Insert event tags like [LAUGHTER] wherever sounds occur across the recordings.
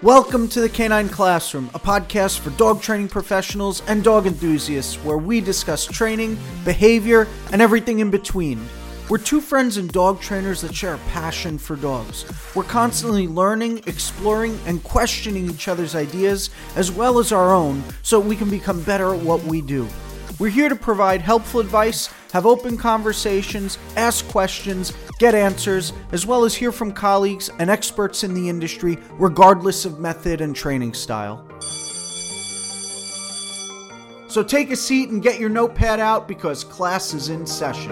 Welcome to the Canine Classroom, a podcast for dog training professionals and dog enthusiasts where we discuss training, behavior, and everything in between. We're two friends and dog trainers that share a passion for dogs. We're constantly learning, exploring, and questioning each other's ideas as well as our own so we can become better at what we do. We're here to provide helpful advice, have open conversations, ask questions, get answers, as well as hear from colleagues and experts in the industry, regardless of method and training style. So take a seat and get your notepad out because class is in session.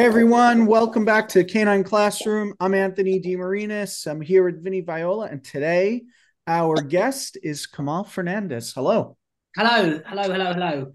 Hey everyone, welcome back to Canine Classroom. I'm Anthony De Marinis. I'm here with Vinny Viola, and today our guest is Kamal Fernandez. Hello. Hello, hello, hello, hello.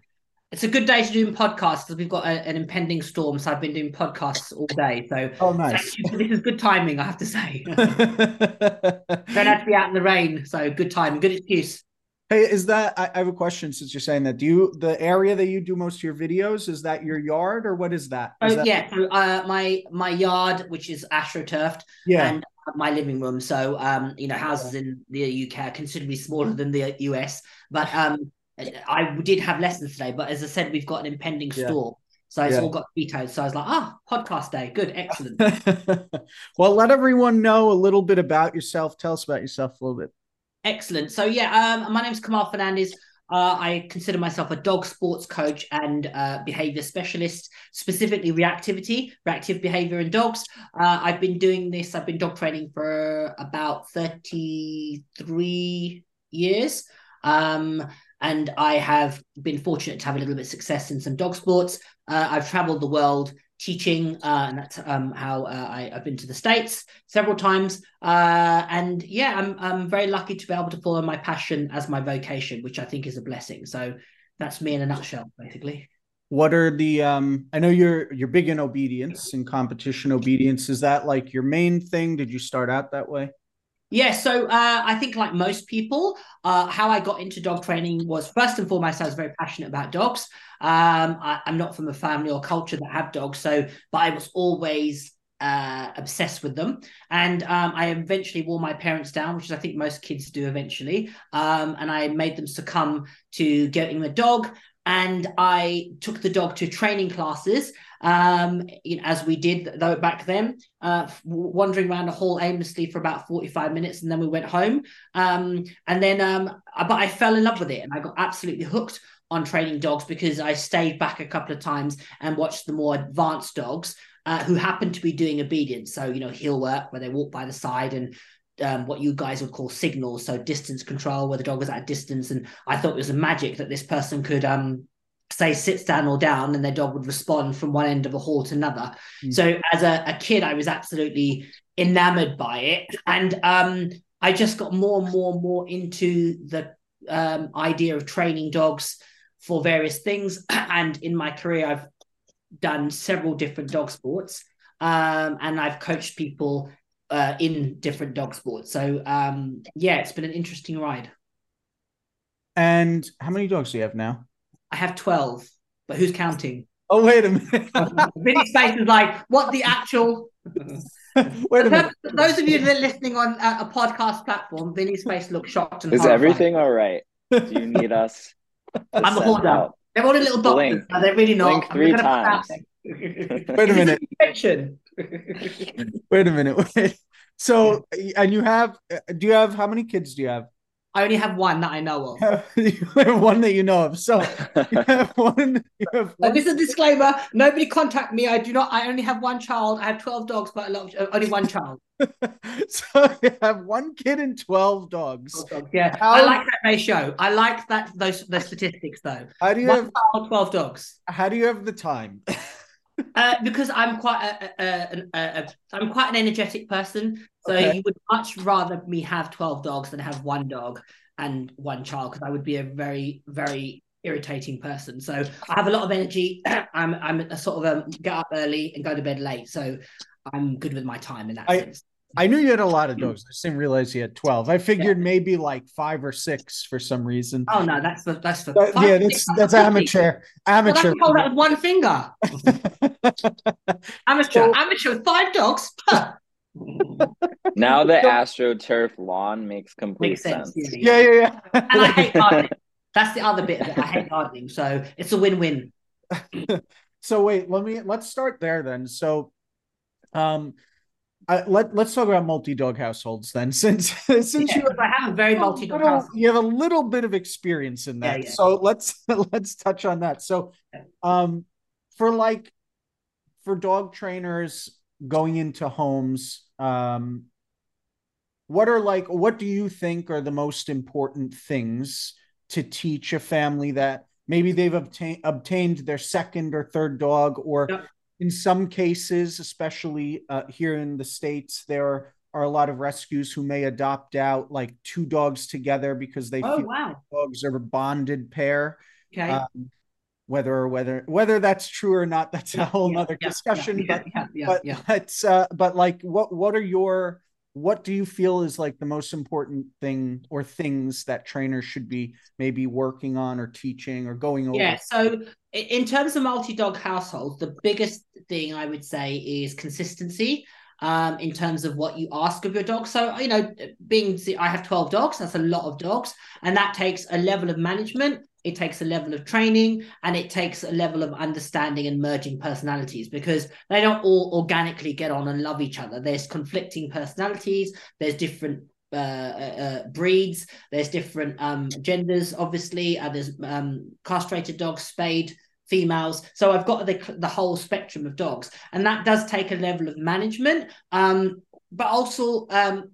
It's a good day to do podcasts because we've got a, an impending storm, so I've been doing podcasts all day. So, [LAUGHS] oh, nice. this is good timing, I have to say. [LAUGHS] Don't have to be out in the rain, so good time, good excuse. Hey, is that I, I have a question since you're saying that. Do you the area that you do most of your videos is that your yard or what is that? Is oh that... yeah, so, uh, my my yard, which is astroturfed, yeah, and my living room. So um, you know, houses in the UK are considerably smaller than the US, but um, I did have lessons today. But as I said, we've got an impending storm. So it's yeah. all got vetoed. So I was like, ah, podcast day. Good. Excellent. [LAUGHS] well, let everyone know a little bit about yourself. Tell us about yourself a little bit. Excellent. So yeah, um, my name is Kamal Fernandez. Uh, I consider myself a dog sports coach and uh, behavior specialist, specifically reactivity, reactive behavior in dogs. Uh, I've been doing this, I've been dog training for about 33 years. Um, and I have been fortunate to have a little bit of success in some dog sports. Uh, I've traveled the world teaching, uh, and that's um, how uh, I, have been to the States several times. Uh, and yeah, I'm, I'm very lucky to be able to follow my passion as my vocation, which I think is a blessing. So that's me in a nutshell, basically. What are the um I know you're you're big in obedience and competition obedience. Is that like your main thing? Did you start out that way? Yeah, so uh, I think like most people, uh, how I got into dog training was first and foremost, I was very passionate about dogs. Um, I, am not from a family or culture that have dogs, so but I was always uh, obsessed with them, and um, I eventually wore my parents down, which is I think most kids do eventually, um, and I made them succumb to getting a dog and I took the dog to training classes, um, you know, as we did though back then, uh, wandering around the hall aimlessly for about forty-five minutes, and then we went home. Um, and then, um, but I fell in love with it, and I got absolutely hooked on training dogs because I stayed back a couple of times and watched the more advanced dogs uh, who happened to be doing obedience. So you know, heel work where they walk by the side and um, what you guys would call signals, so distance control, where the dog was at a distance. And I thought it was a magic that this person could um, say sit down or down, and their dog would respond from one end of a hall to another. Mm. So as a, a, kid, I was absolutely enamored by it, and um, I just got more and more and more into the um, idea of training dogs for various things. [CLEARS THROAT] and in my career, I've done several different dog sports. Um, and I've coached people uh, in different dog sports. So um, yeah, it's been an interesting ride. And how many dogs do you have now? I have twelve, but who's counting? Oh wait a minute. [LAUGHS] Vinny's face is like, what the actual? [LAUGHS] wait a minute. Those of you that are listening on a, a podcast platform, Vinny's face looks shocked and. Is horrified. everything all right? Do you need [LAUGHS] us? I'm a holder. They're all in little boxes. No, they're really not. Blink three times. wait a minute. wait a minute. Wait. So, and you have, uh, do you have, how many kids do you have? I only have one that I know of. [LAUGHS] you have one that you know of. So you [LAUGHS] have one. You have one. this is a disclaimer. Nobody contact me. I do not. I only have one child. I have twelve dogs, but I love uh, only one child. [LAUGHS] so you have one kid and twelve dogs. dogs yeah, How... I like that ratio. I like that those those statistics though. How do you one have child, twelve dogs? How do you have the time? Uh, because I'm quite a, a, a, a I'm quite an energetic person, so okay. you would much rather me have twelve dogs than have one dog and one child because I would be a very very irritating person. So I have a lot of energy. [CLEARS THROAT] I'm I'm a sort of um, get up early and go to bed late, so I'm good with my time in that I, sense. I knew you had a lot of dogs. I just didn't realize you had twelve. I figured yeah. maybe like five or six for some reason. Oh no, that's the that's the that, yeah. That's that's amateur. [LAUGHS] Amateur. Well, hold that with one finger. amateur. So, amateur with five dogs. [LAUGHS] [LAUGHS] now the AstroTurf lawn makes complete makes sense. sense. Yeah, yeah, yeah. and I hate gardening. That's the other bit of it. I hate gardening, so it's a win-win. so wait, let me let's start there then. So, um, I, let let's talk about multi-dog households then, [LAUGHS] since since yeah, you I have a very multi-dog little, You have a little bit of experience in that, yeah, yeah. so let's [LAUGHS] let's touch on that. So, um, for like for dog trainers going into homes, um, what are like what do you think are the most important things to teach a family that maybe they've obtained obtained their second or third dog or in some cases, especially uh, here in the States, there are a lot of rescues who may adopt out like two dogs together because they oh, feel wow. dogs are a bonded pair. Okay. Um, whether whether whether that's true or not, that's a whole yeah, other yeah, discussion. Yeah, but but uh, but like, what what are your what do you feel is like the most important thing or things that trainers should be maybe working on or teaching or going over? Yeah, so in terms of multi-dog households, the biggest thing I would say is consistency um, in terms of what you ask of your dog. So, you know, being I have 12 dogs, that's a lot of dogs, and that takes a level of management it takes a level of training and it takes a level of understanding and merging personalities because they don't all organically get on and love each other there's conflicting personalities there's different uh, uh, uh breeds there's different um, genders obviously uh, there's um, castrated dogs spayed females so i've got the, the whole spectrum of dogs and that does take a level of management um, but also um,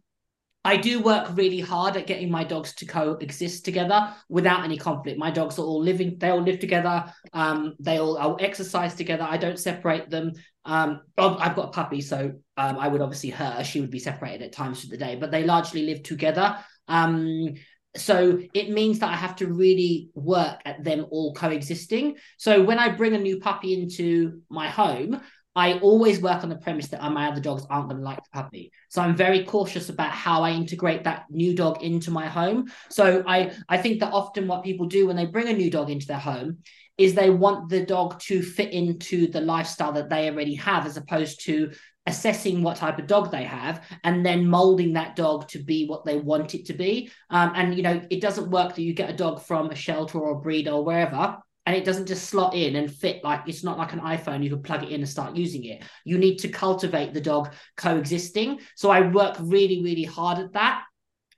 I do work really hard at getting my dogs to coexist together without any conflict. My dogs are all living; they all live together. Um, they all I'll exercise together. I don't separate them. Um, I've got a puppy, so um, I would obviously her. She would be separated at times of the day, but they largely live together. Um, so it means that I have to really work at them all coexisting. So when I bring a new puppy into my home, I always work on the premise that my other dogs aren't going to like the puppy. So I'm very cautious about how I integrate that new dog into my home. So I I think that often what people do when they bring a new dog into their home is they want the dog to fit into the lifestyle that they already have as opposed to assessing what type of dog they have and then molding that dog to be what they want it to be um, and you know it doesn't work that you get a dog from a shelter or a breed or wherever and it doesn't just slot in and fit like it's not like an iPhone you can plug it in and start using it. You need to cultivate the dog coexisting. So I work really, really hard at that.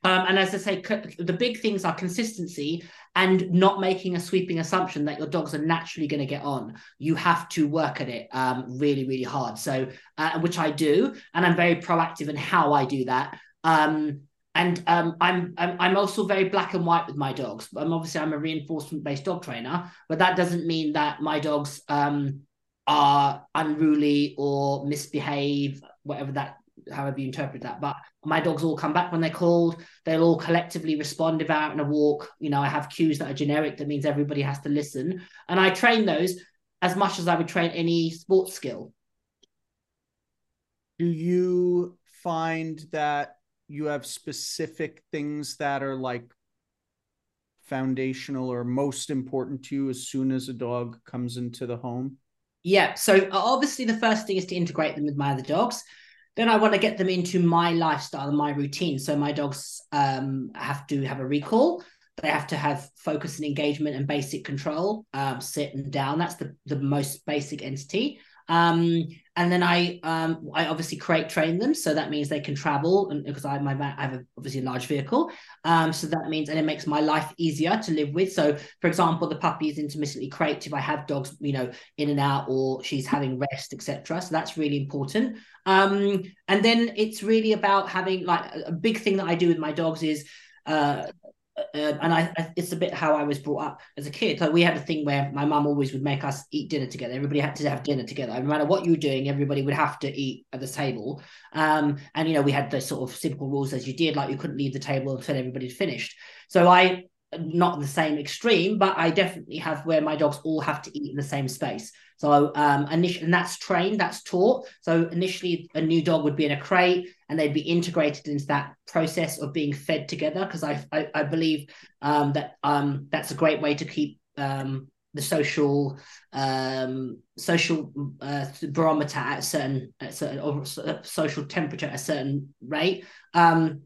Um, and as I say, the big things are consistency and not making a sweeping assumption that your dogs are naturally going to get on. You have to work at it um, really, really hard. So, uh, which I do, and I'm very proactive in how I do that. Um, and um, I'm, I'm I'm also very black and white with my dogs. I'm obviously I'm a reinforcement based dog trainer, but that doesn't mean that my dogs um, are unruly or misbehave, whatever that however you interpret that. But my dogs all come back when they're called. They'll all collectively respond if I'm out on a walk. You know, I have cues that are generic. That means everybody has to listen, and I train those as much as I would train any sports skill. Do you find that you have specific things that are like foundational or most important to you as soon as a dog comes into the home? Yeah. So obviously the first thing is to integrate them with my other dogs. Then I want to get them into my lifestyle and my routine. So my dogs um, have to have a recall. They have to have focus and engagement and basic control, um, sit and down. That's the, the most basic entity. Um, and then I um, I obviously crate train them, so that means they can travel, and because I my I have a, obviously a large vehicle, um, so that means and it makes my life easier to live with. So, for example, the puppy is intermittently crate if I have dogs, you know, in and out, or she's having rest, etc. So that's really important. Um, and then it's really about having like a big thing that I do with my dogs is uh, uh, and I, I, it's a bit how I was brought up as a kid. Like we had a thing where my mum always would make us eat dinner together. Everybody had to have dinner together. No matter what you were doing, everybody would have to eat at the table. Um, and you know, we had the sort of simple rules as you did, like you couldn't leave the table until everybody finished. So I not the same extreme, but I definitely have where my dogs all have to eat in the same space. So um initially and that's trained, that's taught. So initially a new dog would be in a crate and they'd be integrated into that process of being fed together. Because I, I, I believe um that um that's a great way to keep um the social um social uh, barometer at certain at certain or social temperature at a certain rate um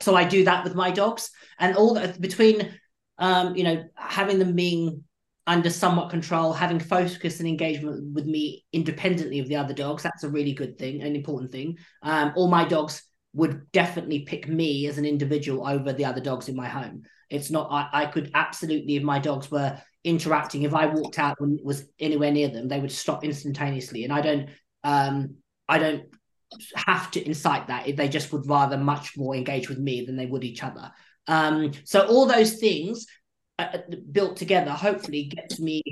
so i do that with my dogs and all that between um, you know, having them being under somewhat control, having focus and engagement with me independently of the other dogs, that's a really good thing, an important thing. Um, all my dogs would definitely pick me as an individual over the other dogs in my home. It's not, I, I could absolutely, if my dogs were interacting, if I walked out and was anywhere near them, they would stop instantaneously. And I don't, um, I don't have to incite that. They just would rather much more engage with me than they would each other. Um, so all those things uh, uh, built together hopefully gets me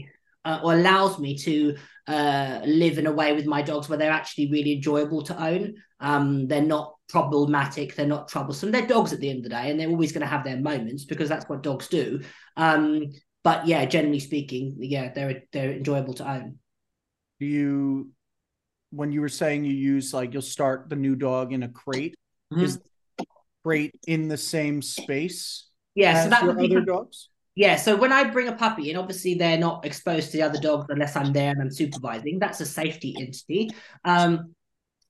uh, or allows me to uh, live in a way with my dogs where they're actually really enjoyable to own. Um, they're not problematic, they're not troublesome. They're dogs at the end of the day, and they're always going to have their moments because that's what dogs do. Um, but yeah, generally speaking, yeah, they're they're enjoyable to own. Do you, when you were saying you use like you'll start the new dog in a crate, mm-hmm. is crate in the same space? Yeah, so that your other dogs. Yeah, so when I bring a puppy, and obviously they're not exposed to the other dogs unless I'm there and I'm supervising, that's a safety entity. Um,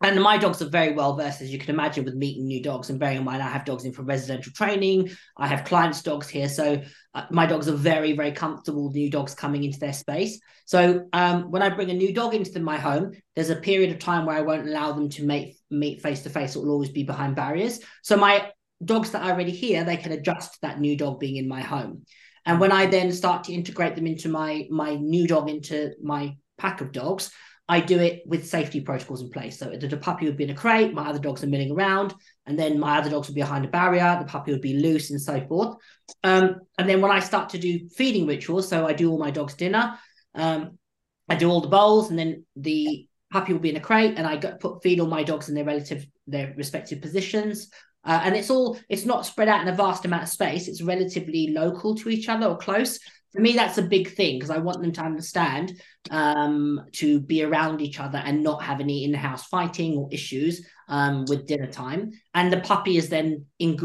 and my dogs are very well versed, as you can imagine, with meeting new dogs. And bearing in mind, I have dogs in for residential training. I have clients' dogs here, so uh, my dogs are very, very comfortable new dogs coming into their space. So um, when I bring a new dog into the, my home, there's a period of time where I won't allow them to meet meet face to face. It will always be behind barriers. So my dogs that are already here, they can adjust to that new dog being in my home. And when I then start to integrate them into my my new dog into my pack of dogs, I do it with safety protocols in place. So the, puppy would be in a crate, my other dogs are milling around, and then my other dogs would be behind a barrier, the puppy would be loose, and so forth. Um, and then when I start to do feeding rituals, so I do all my dogs' dinner, um, I do all the bowls, and then the puppy will be in a crate, and I put feed all my dogs in their relative, their respective positions. Uh, and it's all it's not spread out in a vast amount of space. It's relatively local to each other or close for me that's a big thing because i want them to understand um, to be around each other and not have any in-house fighting or issues um, with dinner time and the puppy is then in,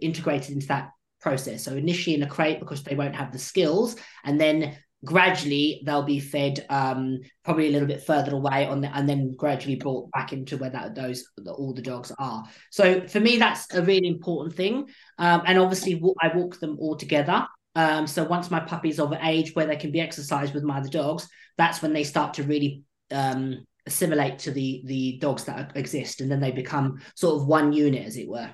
integrated into that process so initially in a crate because they won't have the skills and then gradually they'll be fed um, probably a little bit further away on the, and then gradually brought back into where that those all the dogs are. So for me that's a really important thing. Um, and obviously i walk them all together. Um, so once my puppy's of age where they can be exercised with my other dogs, that's when they start to really um, assimilate to the the dogs that exist, and then they become sort of one unit, as it were.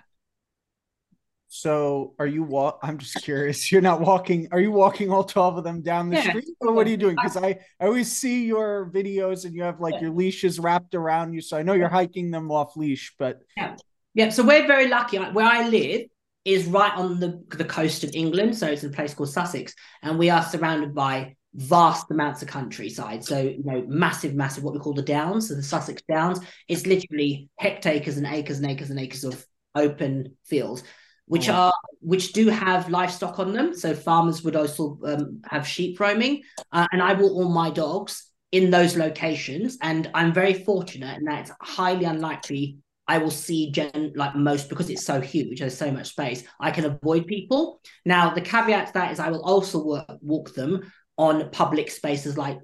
So are you walk? I'm just curious. You're not walking. Are you walking all twelve of them down the yeah. street, or what are you doing? Because I I always see your videos and you have like yeah. your leashes wrapped around you, so I know you're hiking them off leash. But yeah, yeah. So we're very lucky. Where I live, is right on the, the coast of England. So it's a place called Sussex. And we are surrounded by vast amounts of countryside. So, you know, massive, massive, what we call the Downs. So the Sussex Downs, it's literally hectares and acres and acres and acres of open fields, which oh. are which do have livestock on them. So farmers would also um, have sheep roaming. Uh, and I walk all my dogs in those locations. And I'm very fortunate in that it's highly unlikely I will see gen like most because it's so huge. There's so much space. I can avoid people. Now the caveat to that is I will also work, walk them on public spaces like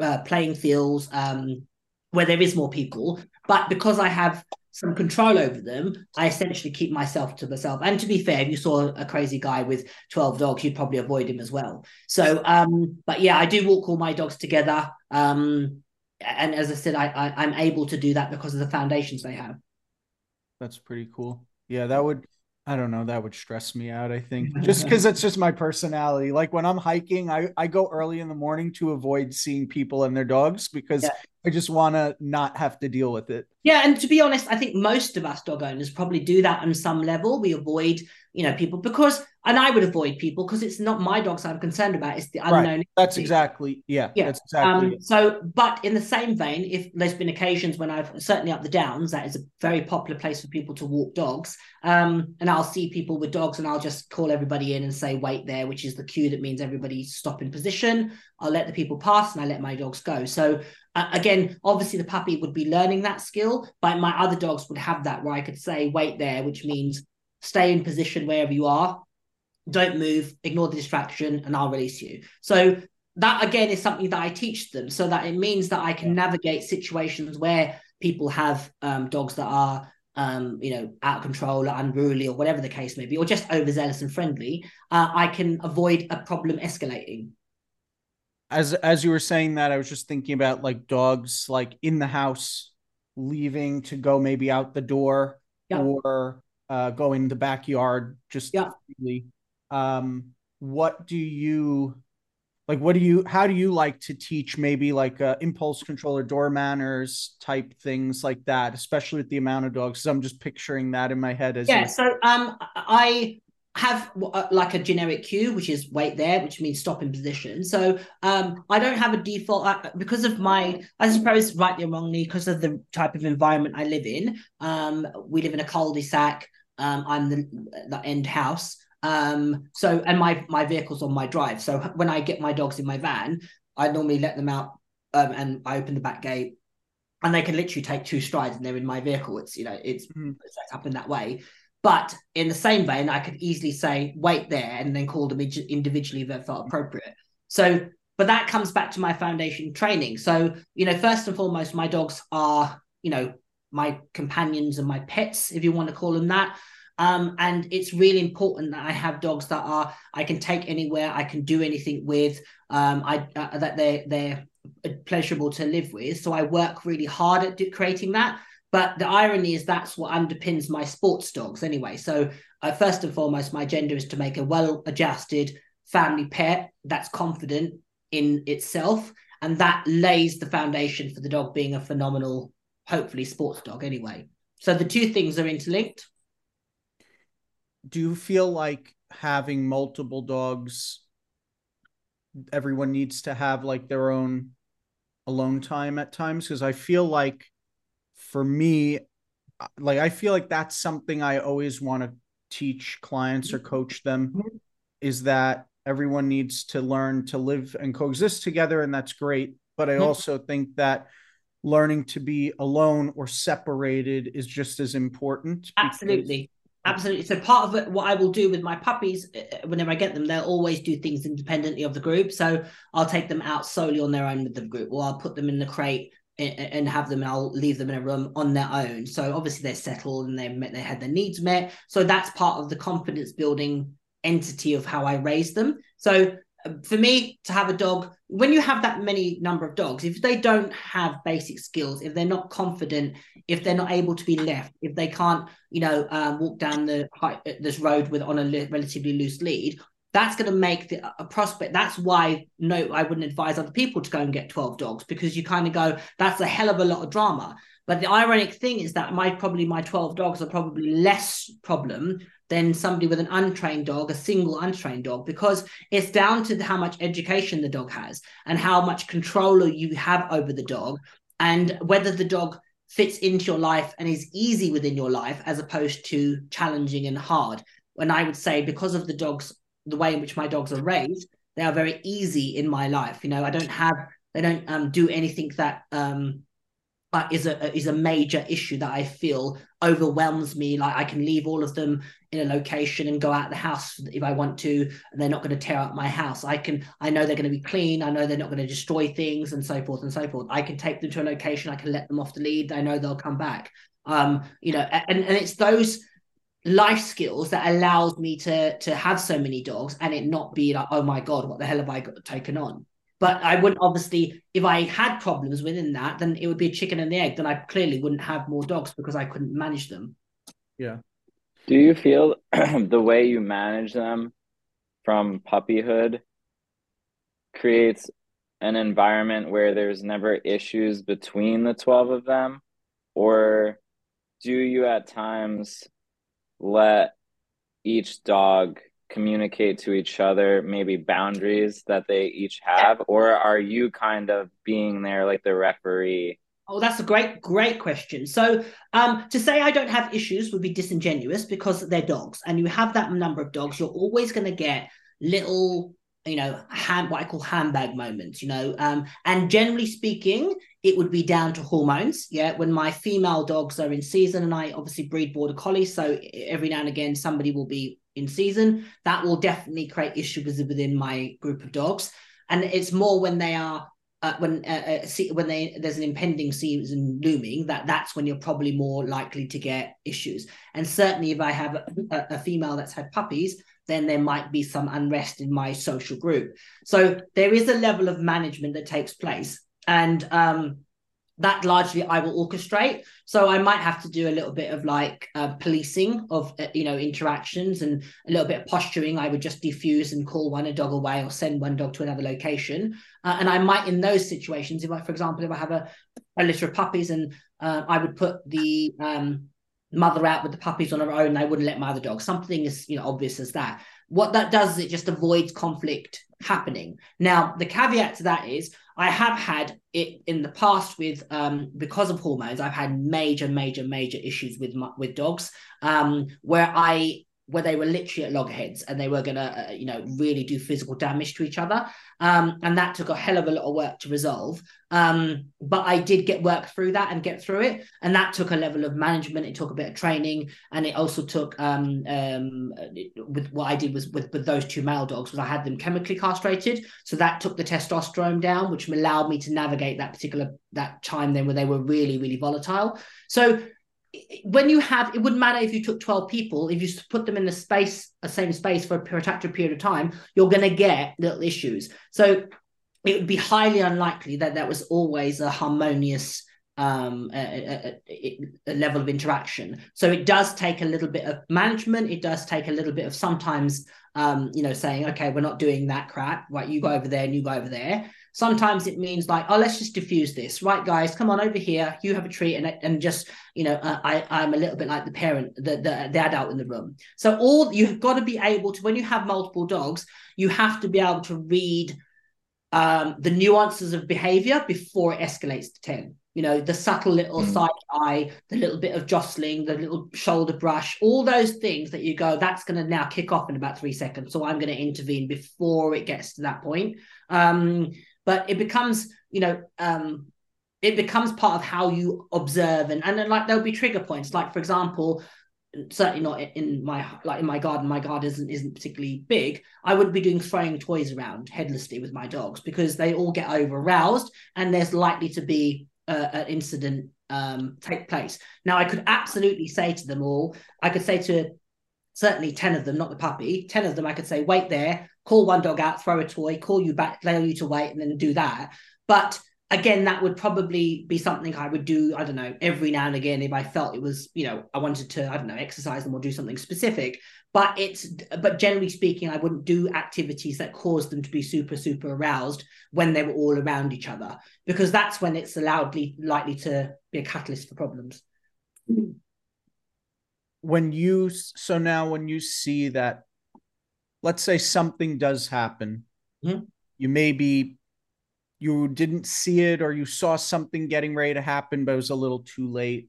uh, playing fields um, where there is more people. But because I have some control over them, I essentially keep myself to myself. And to be fair, if you saw a crazy guy with 12 dogs, you'd probably avoid him as well. So, um, but yeah, I do walk all my dogs together. Um, and as I said, I, I, I'm able to do that because of the foundations they have. That's pretty cool. Yeah, that would I don't know, that would stress me out, I think. [LAUGHS] Just because it's just my personality. Like when I'm hiking, I, I go early in the morning to avoid seeing people and their dogs because yeah. I just want to not have to deal with it. Yeah, and to be honest, I think most of us dog owners probably do that on some level. We avoid, you know, people because and I would avoid people because it's not my dogs I'm concerned about. It's the unknown. Right. That's exactly yeah. Yeah. That's exactly. Um, so, but in the same vein, if there's been occasions when I've certainly up the downs, that is a very popular place for people to walk dogs. Um, and I'll see people with dogs, and I'll just call everybody in and say, "Wait there," which is the cue that means everybody stop in position. I'll let the people pass, and I let my dogs go. So uh, again, obviously the puppy would be learning that skill, but my other dogs would have that where I could say, "Wait there," which means stay in position wherever you are don't move, ignore the distraction, and I'll release you. So that again is something that I teach them, so that it means that I can navigate situations where people have um, dogs that are um, you know, out of control or unruly or whatever the case may be, or just overzealous and friendly, uh, I can avoid a problem escalating. As as you were saying that, I was just thinking about like dogs like in the house leaving to go maybe out the door or uh, go in the backyard just yeah. Freely. Um what do you like what do you how do you like to teach maybe like uh, impulse controller door manners type things like that especially with the amount of dogs? I'm just picturing that in my head as yeah you... so um i have uh, like a generic cue which is wait there which means stop in position. So um i don't have a default uh, because of my i suppose rightly or wrongly because of the type of environment i live in um we live in a cul-de-sac um i'm the, the end house um, so and my my vehicle's on my drive. So when I get my dogs in my van, I normally let them out um, and I open the back gate and they can literally take two strides and they're in my vehicle. It's you know, it's mm-hmm. set up in that way. But in the same vein, I could easily say, wait there, and then call them individually if they felt appropriate. So, but that comes back to my foundation training. So, you know, first and foremost, my dogs are, you know, my companions and my pets, if you want to call them that. Um, and it's really important that I have dogs that are I can take anywhere, I can do anything with, um, I uh, that they're they're pleasurable to live with. So I work really hard at creating that. But the irony is that's what underpins my sports dogs anyway. So uh, first and foremost, my agenda is to make a well-adjusted family pet that's confident in itself, and that lays the foundation for the dog being a phenomenal, hopefully, sports dog anyway. So the two things are interlinked do you feel like having multiple dogs everyone needs to have like their own alone time at times because i feel like for me like i feel like that's something i always want to teach clients or coach them mm-hmm. is that everyone needs to learn to live and coexist together and that's great but i mm-hmm. also think that learning to be alone or separated is just as important absolutely Absolutely. So part of what I will do with my puppies, uh, uh, whenever I get them, they'll always do things independently of the group. So I'll take them out solely on their own with the group, or I'll put them in the crate and have them I'll leave them in a room on their own. So obviously they're settled and they've met, they had their needs met. So that's part of the confidence building entity of how I raise them. So for me to have a dog when you have that many number of dogs if they don't have basic skills if they're not confident if they're not able to be left if they can't you know um, walk down the this road with on a li- relatively loose lead that's going to make the, a prospect that's why no i wouldn't advise other people to go and get 12 dogs because you kind of go that's a hell of a lot of drama. But the ironic thing is that my probably my 12 dogs are probably less problem than somebody with an untrained dog, a single untrained dog, because it's down to how much education the dog has and how much control you have over the dog and whether the dog fits into your life and is easy within your life as opposed to challenging and hard. When I would say, because of the dogs, the way in which my dogs are raised, they are very easy in my life. You know, I don't have, they don't um, do anything that um, uh, is a is a major issue that I feel overwhelms me. Like I can leave all of them in a location and go out the house if I want to, and they're not going to tear up my house. I can I know they're going to be clean. I know they're not going to destroy things and so forth and so forth. I can take them to a location. I can let them off the lead. I know they'll come back. Um, you know, and and it's those life skills that allows me to to have so many dogs and it not be like oh my god what the hell have i got taken on but I wouldn't obviously, if I had problems within that, then it would be a chicken and the egg. Then I clearly wouldn't have more dogs because I couldn't manage them. Yeah. Do you feel [CLEARS THROAT] the way you manage them from puppyhood creates an environment where there's never issues between the 12 of them? Or do you at times let each dog communicate to each other maybe boundaries that they each have or are you kind of being there like the referee Oh, that's a great, great question. So, um, to say I don't have issues would be disingenuous because they're dogs, and you have that number of dogs, you're always going to get little, you know, hand, what I call handbag moments, you know. Um, and generally speaking, it would be down to hormones. Yeah, when my female dogs are in season, and I obviously breed border collies, so every now and again somebody will be in season. That will definitely create issues within my group of dogs, and it's more when they are uh, when uh, uh, see, when they there's an impending season looming, that that's when you're probably more likely to get issues. And certainly, if I have a, a, female that's had puppies, then there might be some unrest in my social group. So there is a level of management that takes place, and um, that largely I will orchestrate. So I might have to do a little bit of like uh, policing of uh, you know interactions and a little bit of posturing. I would just diffuse and call one a dog away or send one dog to another location. Uh, and I might in those situations, if I, for example, if I have a, a litter of puppies and uh, I would put the um, mother out with the puppies on her own, I wouldn't let my other dog. Something as you know obvious as that. What that does is it just avoids conflict happening. Now the caveat to that is I have had it in the past with um, because of hormones. I've had major, major, major issues with my, with dogs um, where I where they were literally at loggerheads and they were to, uh, you know, really do physical damage to each other. Um, and that took a hell of a lot of work to resolve. Um, but I did get work through that and get through it. And that took a level of management. It took a bit of training. And it also took, um, um, with what I did was with, with those two male dogs was I had them chemically castrated. So that took the testosterone down, which allowed me to navigate that particular, that time then where they were really, really volatile. So when you have it wouldn't matter if you took 12 people if you put them in the space a same space for a protracted period of time you're going to get little issues so it would be highly unlikely that that was always a harmonious um, a, a, a, level of interaction. So it does take a little bit of management. It does take a little bit of sometimes, um, you know, saying, okay, we're not doing that crap. Right, you go over there and you go over there. Sometimes it means like, oh, let's just diffuse this, right, guys? Come on over here. You have a treat, and and just you know, uh, I I'm a little bit like the parent, the, the the adult in the room. So all you've got to be able to when you have multiple dogs, you have to be able to read um, the nuances of behavior before it escalates to ten. You know, the subtle little mm. side eye, the little bit of jostling, the little shoulder brush, all those things that you go, that's going to now kick off in about three seconds. So I'm going to intervene before it gets to that point. Um, but it becomes you know um it becomes part of how you observe and and then like there'll be trigger points. Like for example certainly not in my like in my garden my garden isn't isn't particularly big. I wouldn't be doing throwing toys around headlessly with my dogs because they all get over aroused and there's likely to be an incident um, take place. Now i could absolutely say to them all i could say to certainly 10 of them not the puppy 10 of them i could say wait there call one dog out, throw a toy, call you back, tell you to wait, and then do that. But again, that would probably be something I would do, I don't know, every now and again if I felt it was, you know, I wanted to, I don't know, exercise them or do something specific. But it's, but generally speaking, I wouldn't do activities that caused them to be super, super aroused when they were all around each other, because that's when it's loudly likely to be a catalyst for problems. When you, so now when you see that let's say something does happen. Mm-hmm. You maybe you didn't see it or you saw something getting ready to happen, but it was a little too late.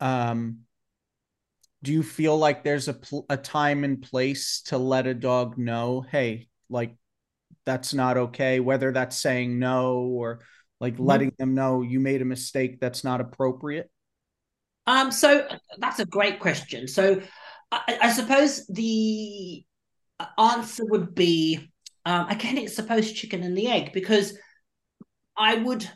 Um, do you feel like there's a pl- a time and place to let a dog know, hey, like that's not okay, whether that's saying no or like mm-hmm. letting them know you made a mistake that's not appropriate? Um, so that's a great question. So I, I suppose the answer would be um, again, it's supposed chicken and the egg because I would,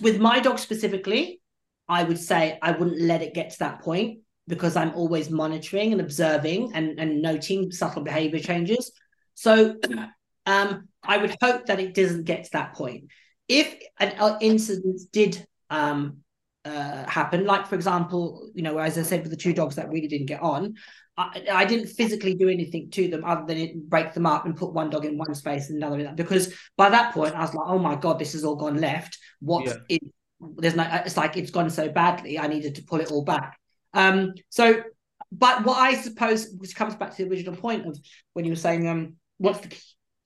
with my dog specifically, I would say I wouldn't let it get to that point because I'm always monitoring and observing and, and noting subtle behavior changes. So [CLEARS THROAT] um, I would hope that it doesn't get to that point. If an incident did um, uh, happen, like for example, you know, as I said with the two dogs that really didn't get on, I, I, didn't physically do anything to them other than break them up and put one dog in one space and another in that. Because by that point, I was like, oh my god, this has all gone left. What yeah. is, there's no. It's like it's gone so badly. I needed to pull it all back. Um, so but what I suppose, which comes back to the original point of when you were saying, um, what's the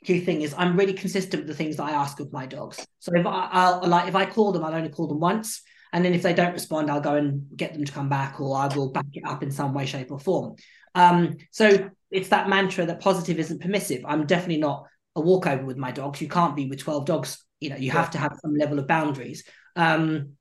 key thing is I'm really consistent with the things that I ask of my dogs. So if I, I'll like if I call them, I'll only call them once, and then if they don't respond, I'll go and get them to come back, or I will back it up in some way, shape, or form. Um, so it's that mantra that positive isn't permissive. I'm definitely not a walkover with my dogs. You can't be with 12 dogs. You know, you yeah. have to have some level of boundaries. Um,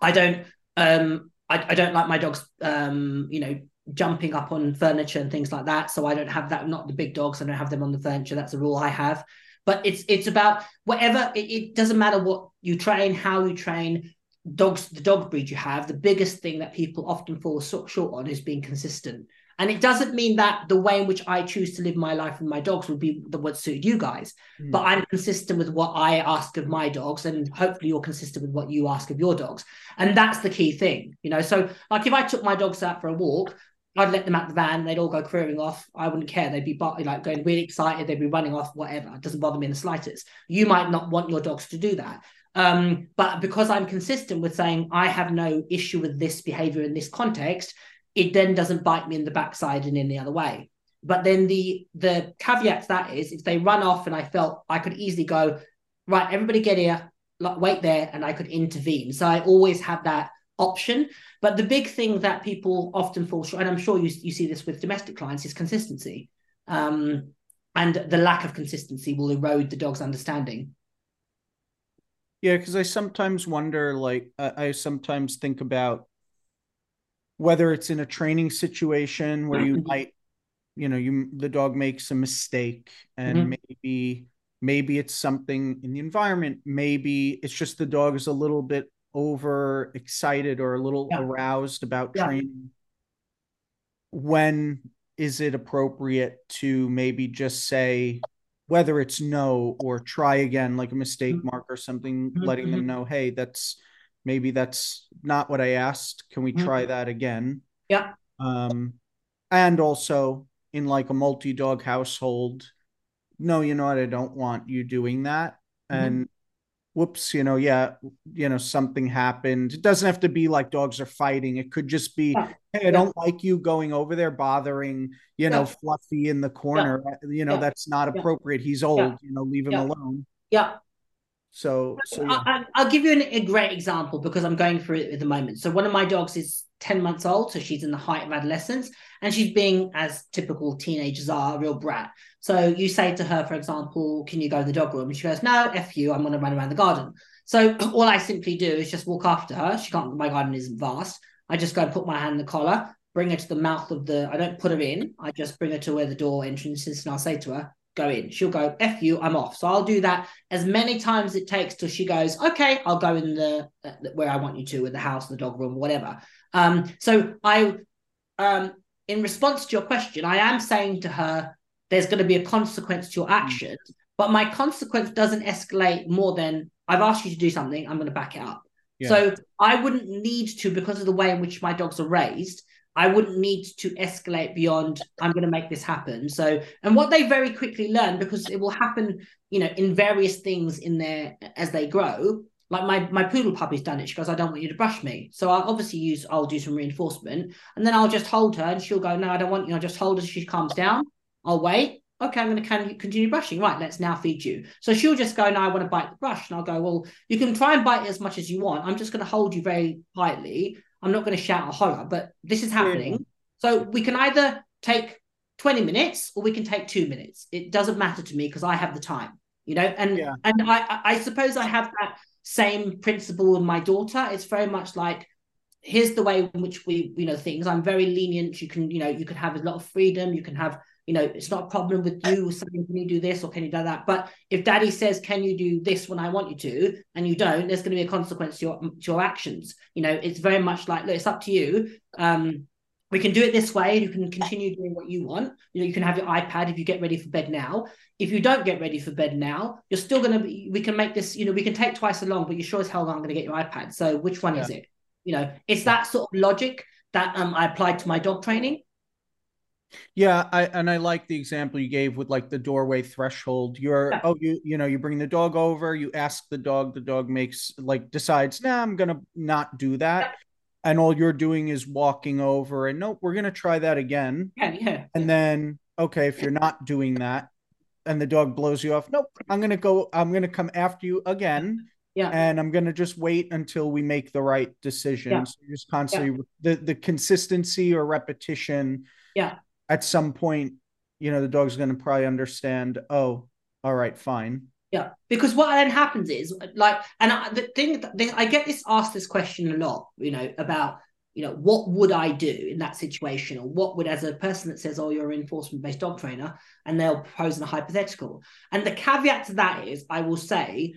I don't um I, I don't like my dogs um, you know, jumping up on furniture and things like that. So I don't have that, not the big dogs, I don't have them on the furniture. That's a rule I have. But it's it's about whatever it, it doesn't matter what you train, how you train, dogs, the dog breed you have, the biggest thing that people often fall short on is being consistent. And it doesn't mean that the way in which I choose to live my life with my dogs will be the what suit you guys. Mm. But I'm consistent with what I ask of my dogs, and hopefully you're consistent with what you ask of your dogs. And that's the key thing, you know. So, like if I took my dogs out for a walk, I'd let them out the van, they'd all go careering off. I wouldn't care. They'd be like going really excited, they'd be running off, whatever. It doesn't bother me in the slightest. You might not want your dogs to do that. Um, but because I'm consistent with saying I have no issue with this behavior in this context, it then doesn't bite me in the backside and in the other way. But then the the caveat to that is if they run off and I felt I could easily go, right, everybody get here, like, wait there, and I could intervene. So I always have that option. But the big thing that people often fall short, and I'm sure you, you see this with domestic clients, is consistency. Um, and the lack of consistency will erode the dog's understanding. Yeah, because I sometimes wonder, like, I sometimes think about whether it's in a training situation where you mm-hmm. might you know you the dog makes a mistake and mm-hmm. maybe maybe it's something in the environment maybe it's just the dog is a little bit over excited or a little yeah. aroused about yeah. training when is it appropriate to maybe just say whether it's no or try again like a mistake mm-hmm. mark or something mm-hmm. letting them mm-hmm. know hey that's maybe that's not what I asked. Can we try mm-hmm. that again? Yeah. Um, and also in like a multi dog household, no, you know what? I don't want you doing that. Mm-hmm. And whoops, you know, yeah, you know, something happened. It doesn't have to be like dogs are fighting. It could just be, yeah. hey, I yeah. don't like you going over there bothering, you know, Fluffy in the corner. You know, that's not appropriate. He's old, you know, leave him alone. Yeah. So, so yeah. I, will give you an, a great example because I'm going through it at the moment. So, one of my dogs is 10 months old, so she's in the height of adolescence, and she's being, as typical teenagers are, a real brat. So, you say to her, for example, Can you go to the dog room? And she goes, No, F you, I'm going to run around the garden. So, [CLEARS THROAT] all I simply do is just walk after her. She can't, my garden isn't vast. I just go and put my hand in the collar, bring her to the mouth of the, I don't put her in, I just bring her to where the door entrance is, and I'll say to her, go in. She'll go, F you, I'm off. So I'll do that as many times as it takes till she goes, okay, I'll go in the where I want you to, in the house, the dog room, whatever. Um, so I um in response to your question, I am saying to her, there's going to be a consequence to your mm. but my consequence doesn't escalate more than I've asked you to do something, I'm going to back it up. Yeah. So I wouldn't need to, because of the way in which my dogs are raised, I wouldn't need to escalate beyond I'm going to make this happen. So, and what they very quickly learn because it will happen, you know, in various things in there as they grow. Like my my poodle puppy's done it. She goes, I don't want you to brush me. So I'll obviously use I'll do some reinforcement, and then I'll just hold her, and she'll go, No, I don't want you. I'll just hold her. She calms down. I'll wait. Okay, I'm going to continue brushing. Right, let's now feed you. So she'll just go, No, I want to bite the brush, and I'll go, Well, you can try and bite it as much as you want. I'm just going to hold you very quietly I'm not going to shout or holler, but this is happening. Mm. So we can either take 20 minutes or we can take two minutes. It doesn't matter to me because I have the time, you know, and yeah. and I I suppose I have that same principle with my daughter. It's very much like here's the way in which we you know things. I'm very lenient. You can you know you can have a lot of freedom. You can have you know, it's not a problem with you saying, can you do this or can you do that? But if daddy says, can you do this when I want you to, and you don't, there's going to be a consequence to your, to your actions. You know, it's very much like, look, it's up to you. Um, we can do it this way. You can continue doing what you want. You know, you can have your iPad if you get ready for bed now. If you don't get ready for bed now, you're still going to be, we can make this, you know, we can take twice as long, but you're sure as hell aren't going to get your iPad. So which one yeah. is it? You know, it's that sort of logic that um, I applied to my dog training. Yeah, I and I like the example you gave with like the doorway threshold. You're yeah. oh you you know you bring the dog over, you ask the dog, the dog makes like decides, nah, I'm gonna not do that. and all you're doing is walking over and nope, we're gonna try that again. Yeah, yeah. And then okay, if you're not doing that and the dog blows you off, nope, I'm gonna go, I'm gonna come after you again. Yeah. And I'm gonna just wait until we make the right decision. Yeah. So you're just constantly the the consistency or repetition. Yeah. At some point, you know, the dog's gonna probably understand, oh, all right, fine. Yeah, because what then happens is like, and I, the thing that I get this asked this question a lot, you know, about you know what would I do in that situation, or what would as a person that says, "Oh, you're an enforcement based dog trainer," and they'll propose a hypothetical, and the caveat to that is, I will say,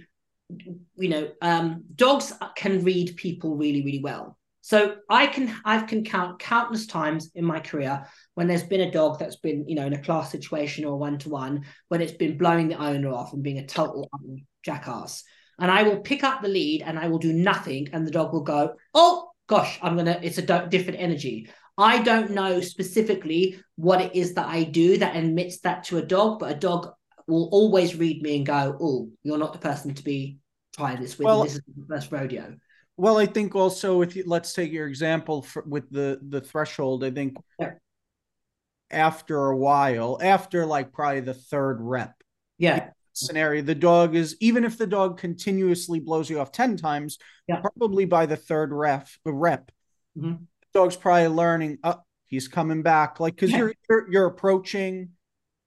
you know, um, dogs can read people really, really well. So I can I can count countless times in my career when there's been a dog that's been you know in a class situation or one to one when it's been blowing the owner off and being a total jackass, and I will pick up the lead and I will do nothing, and the dog will go, oh gosh, I'm gonna. It's a different energy. I don't know specifically what it is that I do that admits that to a dog, but a dog will always read me and go, oh, you're not the person to be trying this with. Well, this is the first rodeo. Well, I think also if you, let's take your example for, with the the threshold. I think Yeah. after a while, after like probably the third rep Yeah, scenario, the dog is even if the dog continuously blows you off ten times, Yeah. probably by the third ref rep, Mhm. the dog's probably learning. Oh, he's coming back, like because Yeah. you're, you're you're approaching.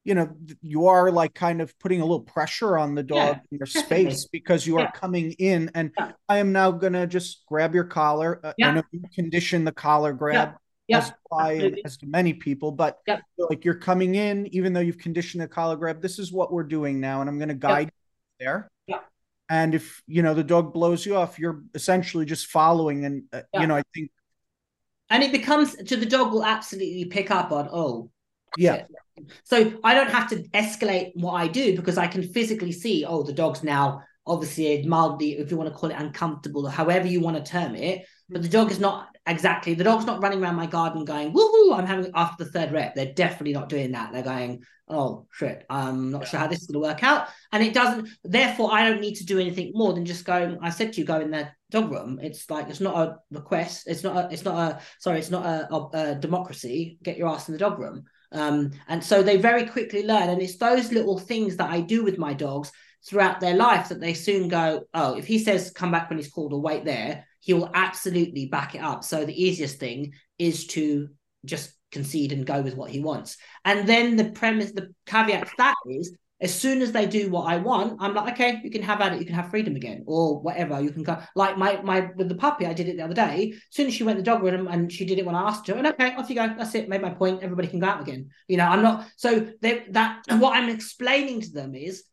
You know, you are like kind of putting a little pressure on the dog Yeah, in your definitely. space because you are Yeah. coming in and Yeah. I am now gonna just grab your collar. Uh, I Yeah. know you condition the collar grab yeah, as apply as to many people, but like you're coming in, even though you've conditioned the collar grab, this is what we're doing now, and I'm gonna guide you there. Yeah. And if you know the dog blows you off, you're essentially just following, and uh, you know I think and it becomes to the dog will absolutely pick up on oh yeah, so i don't have to escalate what i do because i can physically see oh the dog's now obviously mildly if you want to call it uncomfortable or however you want to term it but the dog is not exactly the dog's not running around my garden going woohoo i'm having after the third rep. They're definitely not doing that. They're going oh shit i'm not sure how this is going to work out. And it doesn't therefore i don't need to do anything more than just go i said to you go in the dog room. It's like it's not a request it's not a it's not a sorry it's not a, a, a democracy. Get your ass in the dog room um, and so they very quickly learn and it's those little things that i do with my dogs throughout their life that they soon go oh if he says come back when he's called or wait there he will absolutely back it up. So the easiest thing is to just concede and go with what he wants. And then the premise the caveat to that is as soon as they do what I want, I'm like, okay, you can have at it, you can have freedom again, or whatever. You can go like my my with the puppy, I did it the other day. As soon as she went the dog room and she did it when I asked her, and okay, off you go. That's it. Made my point. Everybody can go out again. You know, I'm not so they, that what I'm explaining to them is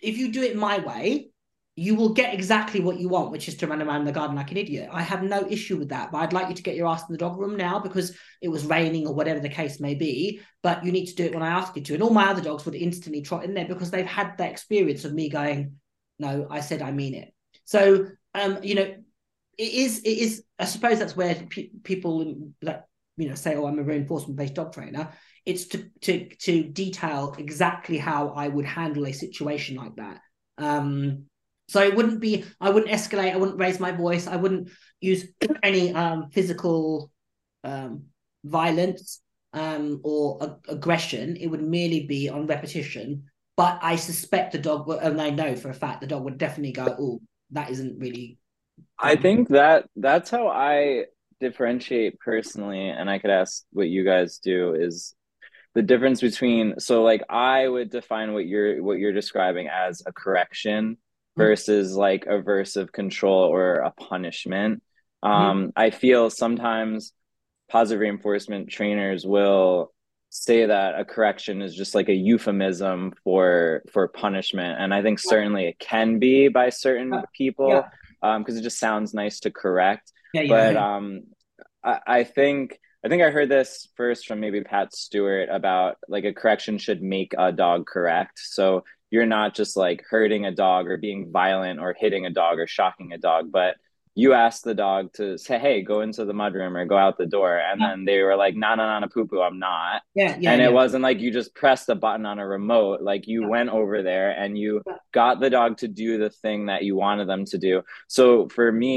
if you do it my way, you will get exactly what you want, which is to run around the garden like an idiot. I have no issue with that, but I'd like you to get your ass in the dog room now because it was raining or whatever the case may be. But you need to do it when I ask you to. And all my other dogs would instantly trot in there because they've had that experience of me going, "No, I said I mean it." So, um, you know, it is. It is. I suppose that's where pe- people that you know say, "Oh, I'm a reinforcement based dog trainer." It's to to to detail exactly how I would handle a situation like that. Um, so it wouldn't be, I wouldn't escalate, I wouldn't raise my voice, I wouldn't use [CLEARS THROAT] any um, physical um, violence um, or ag- aggression. It would merely be on repetition. But I suspect the dog, would, and I know for a fact the dog would definitely go, "Oh, that isn't really." I think that that's how I differentiate personally, and I could ask what you guys do is the difference between so like I would define what you're what you're describing as a correction versus like aversive control or a punishment. Um, I feel sometimes positive reinforcement trainers will say that a correction is just like a euphemism for for punishment and i think certainly it can be by certain Yeah. people Yeah. um because it just sounds nice to correct Yeah, yeah. but um I, I think i think i heard this first from maybe pat stewart about like a correction should make a dog correct so you're not just like hurting a dog or being violent or hitting a dog or shocking a dog but you ask the dog to say hey go into the mudroom or go out the door and Yeah. then they were like nah nah nah poo poo i'm not yeah, yeah, and yeah. it wasn't like you just pressed a button on a remote like you Yeah. went over there and you got the dog to do the thing that you wanted them to do so for me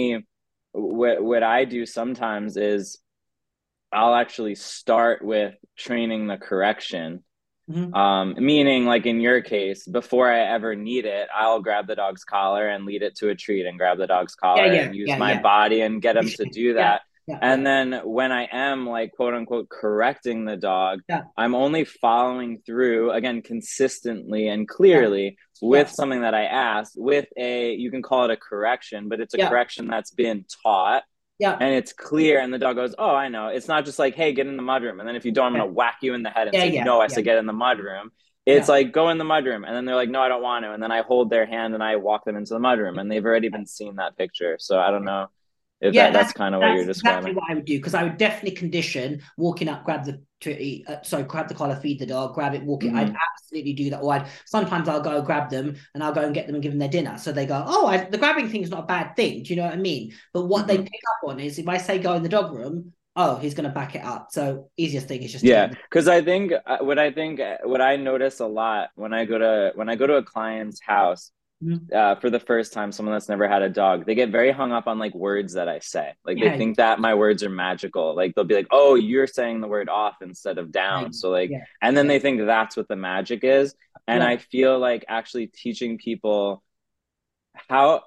what what I do sometimes is I'll actually start with training the correction. Mm-hmm. Um, meaning like in your case, before I ever need it, I'll grab the dog's collar and lead it to a treat and grab the dog's collar yeah, yeah, and use yeah, my body and get him to [LAUGHS] do that. And then when I am like quote unquote correcting the dog. I'm only following through again consistently and clearly with something that I asked with a you can call it a correction, but it's a correction that's been taught. Yeah. And it's clear and the dog goes, Oh, I know. It's not just like, hey, get in the mudroom. And then if you don't, I'm gonna whack you in the head and say, No, I said get in the mudroom. It's like go in the mudroom, and then they're like, "No, I don't want to." And then I hold their hand and I walk them into the mudroom, and they've already been seeing that picture. So I don't know if yeah, that, that's, that's kind of what you're describing. Exactly what I would do because I would definitely condition walking up, grab the to uh, so grab the collar, feed the dog, grab it, walk it. Mm-hmm. I'd absolutely do that. Or I'd sometimes I'll go grab them and I'll go and get them and give them their dinner. So they go, oh, I, the grabbing thing is not a bad thing. Do you know what I mean? But what mm-hmm. they pick up on is if I say go in the dog room, oh, he's going to back it up. So easiest thing is just yeah. Because I think uh, what I think uh, what I notice a lot when I go to when I go to a client's house. Uh, for the first time, someone that's never had a dog, they get very hung up on like words that I say. Like yeah. they think that my words are magical. Like they'll be like, "Oh, you're saying the word off instead of down." Right. So like, yeah. and then they think that's what the magic is. And yeah. I feel like actually teaching people how,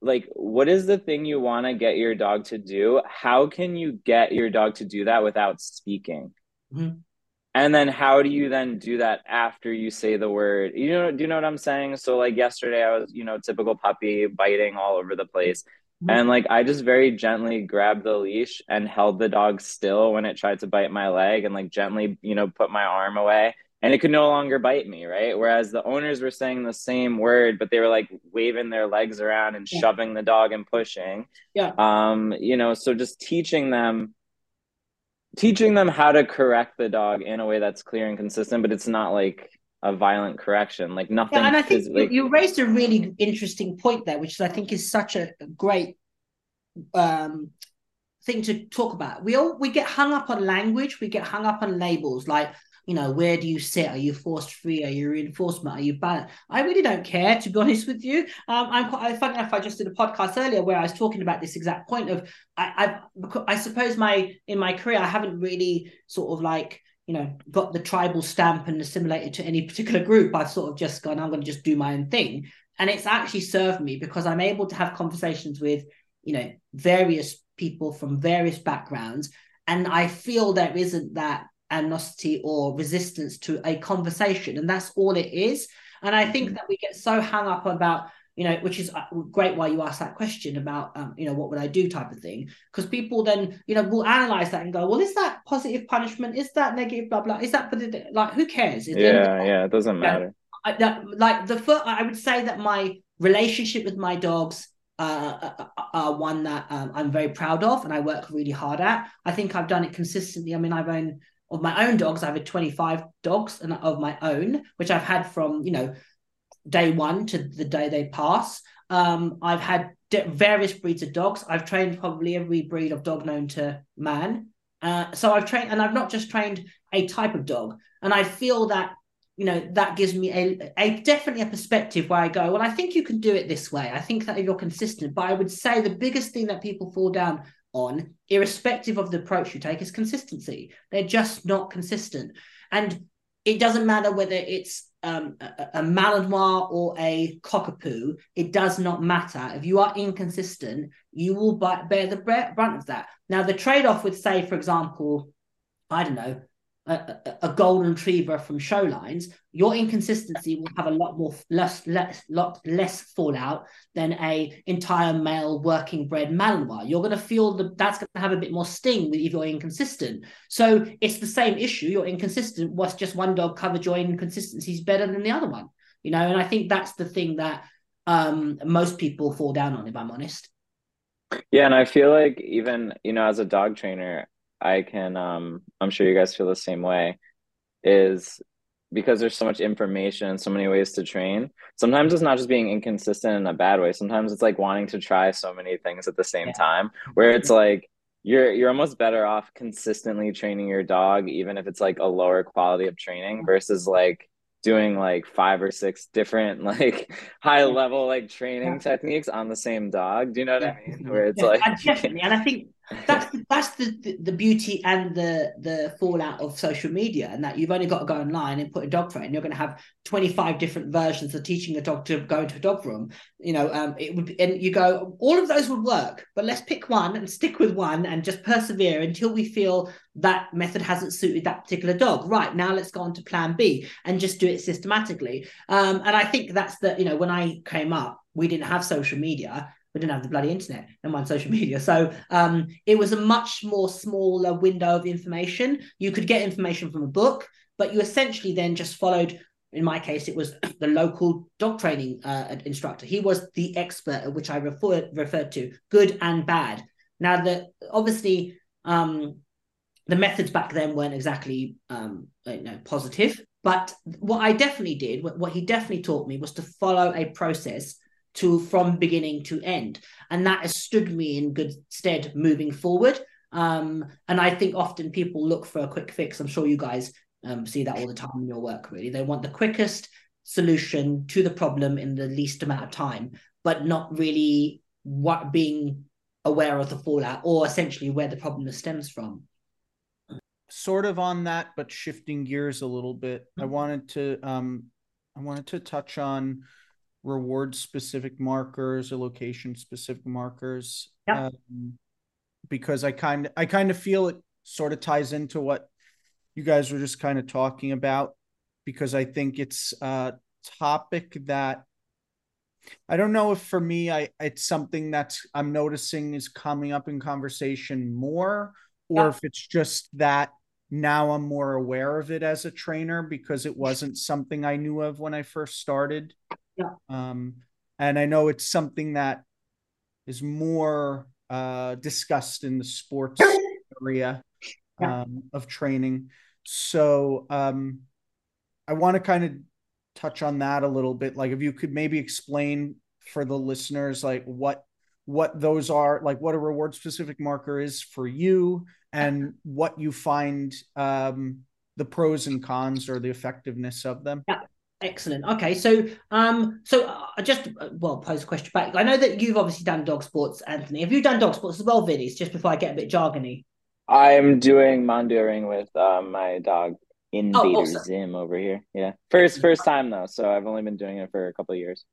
like, what is the thing you want to get your dog to do? How can you get your dog to do that without speaking? Mm-hmm and then how do you then do that after you say the word? You know do you know what i'm saying? So like yesterday i was you know typical puppy biting all over the place. Mm-hmm. and like i just very gently grabbed the leash and held the dog still when it tried to bite my leg and like gently you know put my arm away. And it could no longer bite me right? Whereas the owners were saying the same word but they were like waving their legs around and yeah. shoving the dog and pushing. Yeah. Um you know so just teaching them teaching them how to correct the dog in a way that's clear and consistent, but it's not like a violent correction. Like nothing. Yeah, and I think you, you raised a really interesting point there, which I think is such a great um, thing to talk about. We all we get hung up on language, we get hung up on labels like you know, where do you sit? Are you forced free? Are you reinforcement? Are you balanced? I really don't care, to be [LAUGHS] honest with you. Um, I'm quite funny enough. I just did a podcast earlier where I was talking about this exact point of I, I, I suppose my in my career I haven't really sort of like you know got the tribal stamp and assimilated to any particular group. I've sort of just gone. I'm going to just do my own thing, and it's actually served me because I'm able to have conversations with you know various people from various backgrounds, and I feel there isn't that animosity or resistance to a conversation and that's all it is and i think mm-hmm. that we get so hung up about you know which is uh, great why you asked that question about um, you know what would i do type of thing because people then you know will analyze that and go well is that positive punishment is that negative blah blah is that like who cares yeah yeah it doesn't matter I, that, like the first i would say that my relationship with my dogs uh, uh, uh, uh, one that um, I'm very proud of and I work really hard at. I think I've done it consistently. I mean, I've owned of my own dogs, I have 25 dogs and of my own, which I've had from, you know, day one to the day they pass. Um, I've had various breeds of dogs. I've trained probably every breed of dog known to man. Uh, so I've trained, and I've not just trained a type of dog. And I feel that, you know, that gives me a, a definitely a perspective where I go, well, I think you can do it this way. I think that if you're consistent, but I would say the biggest thing that people fall down on, irrespective of the approach you take, is consistency. They're just not consistent. And it doesn't matter whether it's um, a, a Malinois or a cockapoo, it does not matter. If you are inconsistent, you will bear the brunt of that. Now, the trade off with, say, for example, I don't know, a, a, golden retriever from show lines, your inconsistency will have a lot more less less lot less fallout than a entire male working bred Malinois. You're going to feel that that's going to have a bit more sting if you're inconsistent. So it's the same issue. You're inconsistent. What's just one dog covered your inconsistencies better than the other one? You know, and I think that's the thing that um, most people fall down on, if I'm honest. Yeah, and I feel like even you know as a dog trainer, I can um I'm sure you guys feel the same way is because there's so much information and so many ways to train. Sometimes it's not just being inconsistent in a bad way. Sometimes it's like wanting to try so many things at the same yeah. time where it's like you're you're almost better off consistently training your dog even if it's like a lower quality of training versus like doing like five or six different [LAUGHS] like high level like training yeah. techniques on the same dog. Do you know what yeah. I mean? Where it's yeah, like definitely, and I think that's the, that's the, the, the beauty and the the fallout of social media, and that you've only got to go online and put a dog frame. You're going to have 25 different versions of teaching a dog to go into a dog room. You know, um, it would, be, and you go, all of those would work, but let's pick one and stick with one and just persevere until we feel that method hasn't suited that particular dog. Right now, let's go on to Plan B and just do it systematically. Um, and I think that's the you know when I came up, we didn't have social media we didn't have the bloody internet and on social media. So um, it was a much more smaller window of information. You could get information from a book, but you essentially then just followed. In my case, it was [CLEARS THROAT] the local dog training uh, instructor. He was the expert, which I refer, referred to, good and bad. Now, the obviously um, the methods back then weren't exactly um, you know positive, but what I definitely did, what, what he definitely taught me, was to follow a process to from beginning to end. And that has stood me in good stead moving forward. Um, and i think often people look for a quick fix. I'm sure you guys um, see that all the time in your work really. They want the quickest solution to the problem in the least amount of time but not really what being aware of the fallout or essentially where the problem stems from sort of on that but shifting gears a little bit mm-hmm. i wanted to um i wanted to touch on reward specific markers or location specific markers yeah. um, because i kind of i kind of feel it sort of ties into what you guys were just kind of talking about because i think it's a topic that i don't know if for me i it's something that's i'm noticing is coming up in conversation more or yeah. if it's just that now i'm more aware of it as a trainer because it wasn't something i knew of when i first started yeah. Um, and I know it's something that is more uh, discussed in the sports area yeah. um, of training. So um, I want to kind of touch on that a little bit. Like if you could maybe explain for the listeners, like what what those are, like what a reward specific marker is for you, and what you find um, the pros and cons or the effectiveness of them. Yeah. Excellent. Okay, so um, so I just uh, well pose a question back. I know that you've obviously done dog sports, Anthony. Have you done dog sports as well, Vinny's? Just before I get a bit jargony. I'm doing Mondioring with um, my dog Invader oh, awesome. Zim over here. Yeah, first first time though, so I've only been doing it for a couple of years.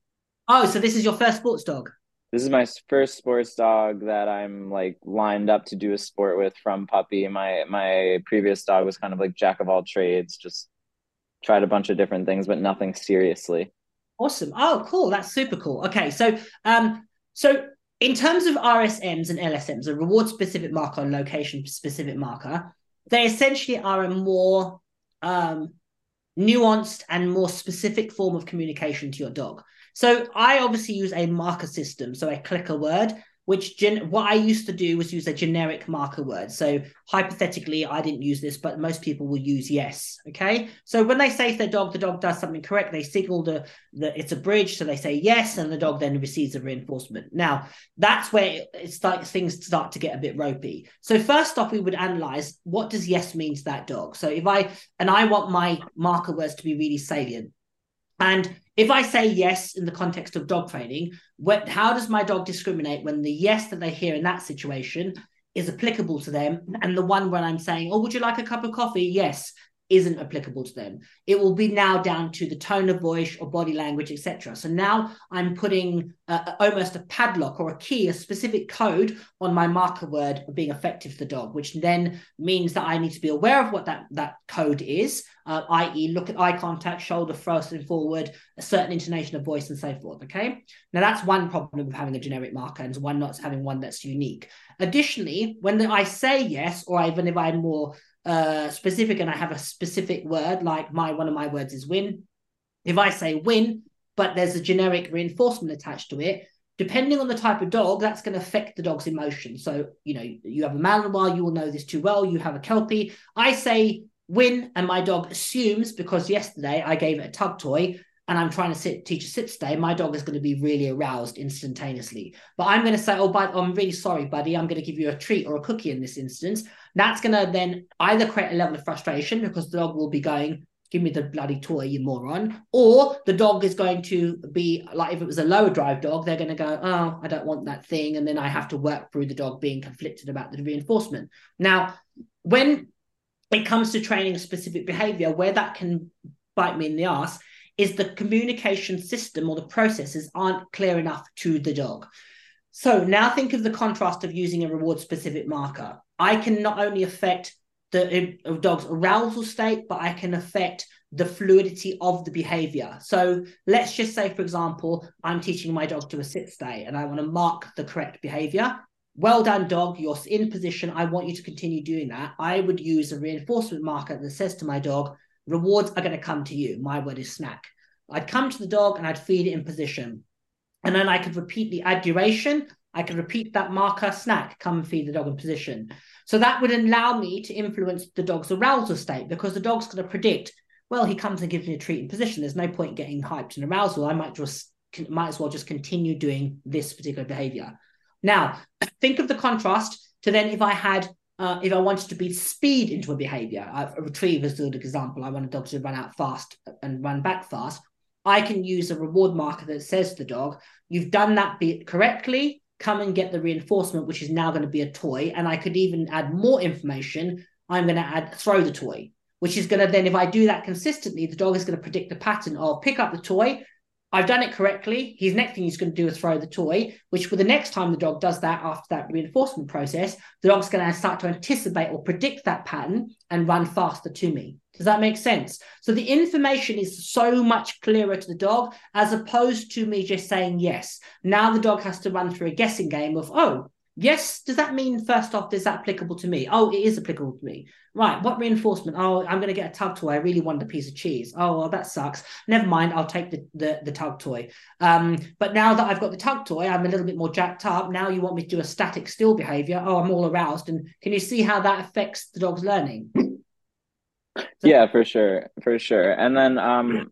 Oh, so this is your first sports dog? This is my first sports dog that I'm like lined up to do a sport with from puppy. My my previous dog was kind of like jack of all trades, just tried a bunch of different things, but nothing seriously. Awesome. Oh, cool. That's super cool. Okay, so um, so in terms of RSMs and LSMs, a reward specific marker and location specific marker, they essentially are a more um, nuanced and more specific form of communication to your dog. So I obviously use a marker system. So I click a word which gen- what I used to do was use a generic marker word. So hypothetically, I didn't use this, but most people will use yes. Okay. So when they say to their dog, the dog does something correct, they signal the, the it's a bridge. So they say yes, and the dog then receives a reinforcement. Now that's where it's like things start to get a bit ropey. So first off, we would analyze what does yes mean to that dog. So if I and I want my marker words to be really salient. And if I say yes in the context of dog training, what, how does my dog discriminate when the yes that they hear in that situation is applicable to them and the one when I'm saying, oh, would you like a cup of coffee? Yes isn't applicable to them. It will be now down to the tone of voice or body language, etc. So now I'm putting almost a padlock or a key, a specific code on my marker word being effective for the dog, which then means that I need to be aware of what that, that code is, uh, i.e., look at eye contact, shoulder thrusting forward, a certain intonation of voice, and so forth. Okay. Now that's one problem of having a generic marker, and one not having one that's unique. Additionally, when I say yes, or even if I'm more uh, specific and I have a specific word, like my one of my words is win. If I say win, but there's a generic reinforcement attached to it, depending on the type of dog, that's going to affect the dog's emotion. So, you know, you have a Malinois, you will know this too well. You have a Kelpie. I say win, and my dog assumes because yesterday I gave it a tug toy and I'm trying to sit, teach a sit stay, my dog is going to be really aroused instantaneously. But I'm going to say, oh, but I'm really sorry, buddy. I'm going to give you a treat or a cookie in this instance. That's going to then either create a level of frustration because the dog will be going, give me the bloody toy, you moron. Or the dog is going to be like, if it was a lower drive dog, they're going to go, oh, I don't want that thing. And then I have to work through the dog being conflicted about the reinforcement. Now, when it comes to training a specific behavior, where that can bite me in the ass is the communication system or the processes aren't clear enough to the dog. So now think of the contrast of using a reward specific marker. I can not only affect the uh, dog's arousal state, but I can affect the fluidity of the behavior. So let's just say, for example, I'm teaching my dog to a sit stay and I want to mark the correct behavior. Well done, dog. You're in position. I want you to continue doing that. I would use a reinforcement marker that says to my dog, rewards are going to come to you. My word is snack. I'd come to the dog and I'd feed it in position. And then I could repeat the add duration. I could repeat that marker snack, come and feed the dog in position. So that would allow me to influence the dog's arousal state because the dog's going to predict, well, he comes and gives me a treat in position. There's no point getting hyped and arousal. I might just might as well just continue doing this particular behavior. Now, think of the contrast to then if I had uh, if I wanted to be speed into a behavior, a retriever is a good example. I want a dog to run out fast and run back fast. I can use a reward marker that says to the dog, you've done that correctly come and get the reinforcement, which is now going to be a toy. And I could even add more information. I'm going to add throw the toy, which is going to then, if I do that consistently, the dog is going to predict the pattern of pick up the toy. I've done it correctly. His next thing he's going to do is throw the toy, which for the next time the dog does that after that reinforcement process, the dog's going to start to anticipate or predict that pattern and run faster to me. Does that make sense? So the information is so much clearer to the dog as opposed to me just saying yes. Now the dog has to run through a guessing game of, oh, yes, does that mean first off, is that applicable to me? Oh, it is applicable to me. Right. What reinforcement? Oh, I'm going to get a tug toy. I really want a piece of cheese. Oh, well, that sucks. Never mind. I'll take the, the, the tug toy. Um, but now that I've got the tug toy, I'm a little bit more jacked up. Now you want me to do a static still behavior. Oh, I'm all aroused. And can you see how that affects the dog's learning? [LAUGHS] yeah for sure for sure and then um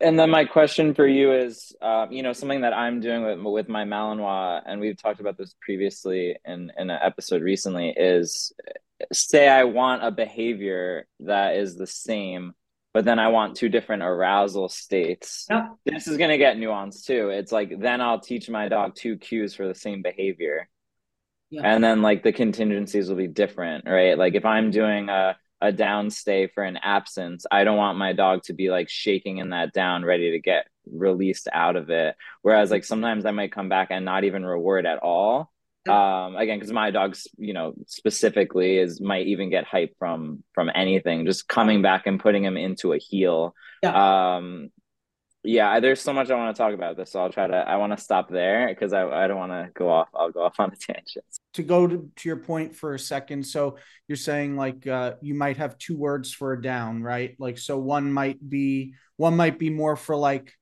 and then my question for you is um, you know something that i'm doing with with my malinois and we've talked about this previously in in an episode recently is say i want a behavior that is the same but then i want two different arousal states yep. this is going to get nuanced too it's like then i'll teach my dog two cues for the same behavior yeah. and then like the contingencies will be different right like if i'm doing a a down stay for an absence i don't want my dog to be like shaking in that down ready to get released out of it. Whereas like sometimes i might come back and not even reward at all. Um again because my dog's you know specifically is might even get hype from from anything just coming back and putting him into a heel. Yeah. um yeah there's so much i want to talk about this so i'll try to i want to stop there because I, I don't want to go off i'll go off on a tangent. To go to, to your point for a second so you're saying like uh, you might have two words for a down right? Like so one might be one might be more for like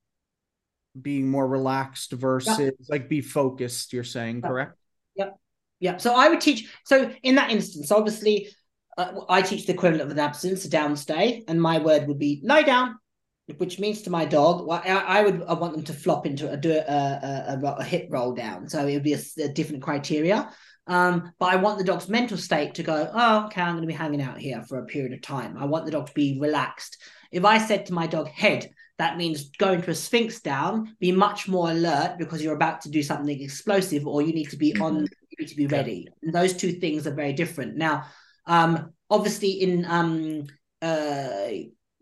being more relaxed versus yeah. like be focused you're saying yeah. correct? Yep. Yeah so i would teach so in that instance obviously uh, i teach the equivalent of an absence a down stay and my word would be lie down which means to my dog, well, I, I, would I want them to flop into a do a, a, a, a hip roll down. So it would be a, a, different criteria. Um, but I want the dog's mental state to go, oh, okay, I'm going to be hanging out here for a period of time. I want the dog to be relaxed. If I said to my dog, head, that means going to a sphinx down, be much more alert because you're about to do something explosive or you need to be on, mm-hmm. you need to be ready. And those two things are very different. Now, um, obviously, in um, uh,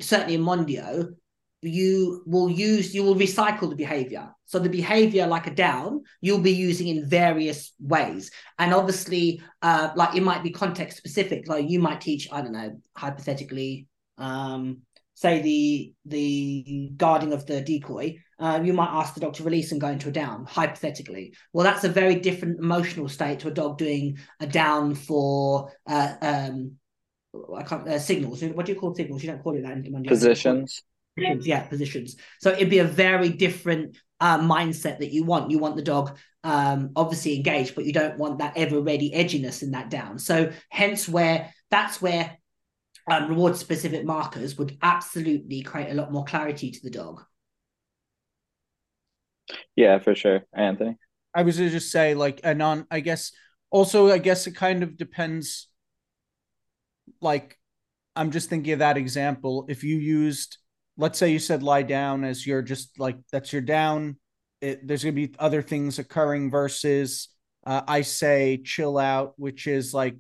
certainly in Mondio, you will use you will recycle the behavior. So the behavior like a down you'll be using in various ways. And obviously uh like it might be context specific. Like you might teach i don't know hypothetically um say the the guarding of the decoy uh, you might ask the dog to release and go into a down hypothetically. Well that's a very different emotional state to a dog doing a down for uh, um I can't uh, signals. What do you call signals? You don't call it that in Positions positions, yeah, positions. So it'd be a very different uh, mindset that you want. You want the dog um, obviously engaged, but you don't want that ever ready edginess in that down. So hence where that's where um, reward specific markers would absolutely create a lot more clarity to the dog. Yeah, for sure, Anthony. I was to just say like, and on, I guess also, I guess it kind of depends, like I'm just thinking of that example. If you used, let's say you said lie down as you're just like that's your down, it, there's going to be other things occurring versus uh, I say chill out, which is like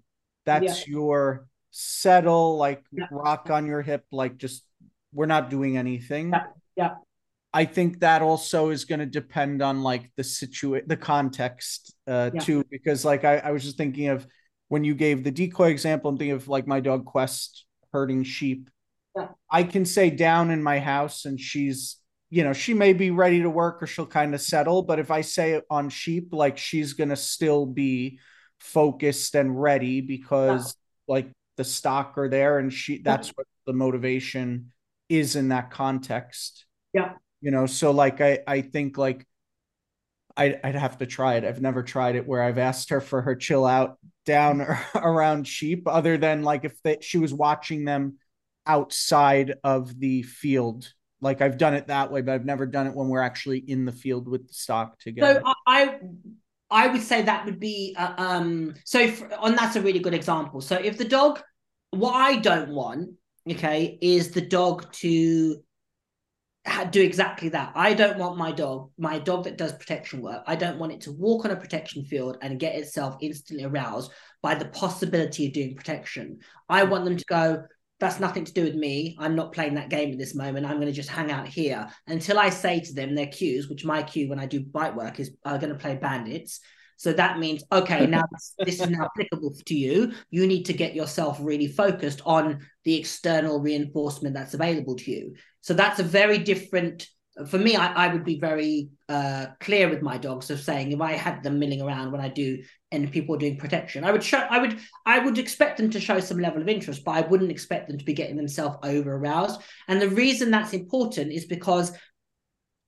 that's yeah. your settle, like yeah. rock on your hip, like just we're not doing anything. Yeah. yeah. I think that also is going to depend on like the situation, the context uh, yeah. too, because like I, I was just thinking of when you gave the decoy example, I'm thinking of like my dog Quest herding sheep. Yeah. I can say down in my house and she's, you know, she may be ready to work or she'll kind of settle. But if I say it on sheep, like she's going to still be focused and ready because yeah. like the stock are there and she, that's what the motivation is in that context. Yeah. You know, so like I, I think like I'd, I'd have to try it. I've never tried it where I've asked her for her chill out down [LAUGHS] around sheep, other than like if they, she was watching them outside of the field. Like I've done it that way, but I've never done it when we're actually in the field with the stock together. So I, I would say that would be uh, um. So for, and that's a really good example. So if the dog, what I don't want, okay, is the dog to do exactly that. I don't want my dog, my dog that does protection work, I don't want it to walk on a protection field and get itself instantly aroused by the possibility of doing protection. I want them to go, that's nothing to do with me. I'm not playing that game at this moment. I'm going to just hang out here until I say to them their cues, which my cue when I do bite work is I'm going to play bandits. So that means, okay, [LAUGHS] now this is now applicable to you. You need to get yourself really focused on the external reinforcement that's available to you. So that's a very different. For me, I, I would be very uh, clear with my dogs of saying if I had them milling around when I do and people are doing protection, I would show, I would, I would expect them to show some level of interest, but I wouldn't expect them to be getting themselves over aroused. And the reason that's important is because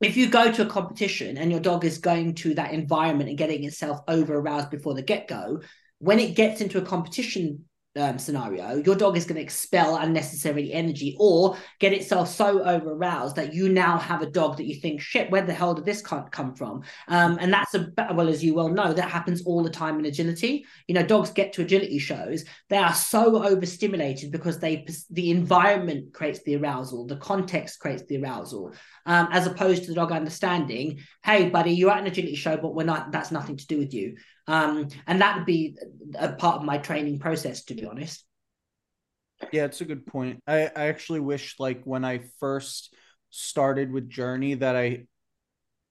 if you go to a competition and your dog is going to that environment and getting itself over aroused before the get go, when it gets into a competition um, scenario, your dog is going to expel unnecessary energy or get itself so over aroused that you now have a dog that you think, shit, where the hell did this come from? Um, and that's a well, as you well know, that happens all the time in agility. You know, dogs get to agility shows, they are so overstimulated because they the environment creates the arousal, the context creates the arousal, um, as opposed to the dog understanding, hey, buddy, you're at an agility show, but we're not. That's nothing to do with you. Um, and that would be a part of my training process, to be honest. Yeah, it's a good point. I, I actually wish like when I first started with Journey that I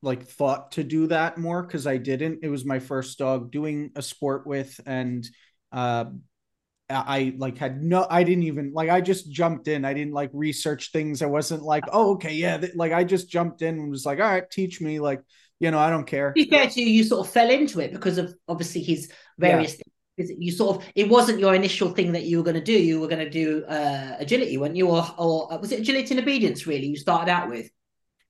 like thought to do that more because I didn't. It was my first dog doing a sport with, and uh, I like had no. I didn't even like. I just jumped in. I didn't like research things. I wasn't like, oh, okay, yeah. Like I just jumped in and was like, all right, teach me. Like you know, I don't care. To be fair to you, you sort of fell into it because of obviously his various yeah. things. You sort of it wasn't your initial thing that you were going to do. You were going to do uh, agility, weren't you? Or or uh, was it agility and obedience? Really, you started out with.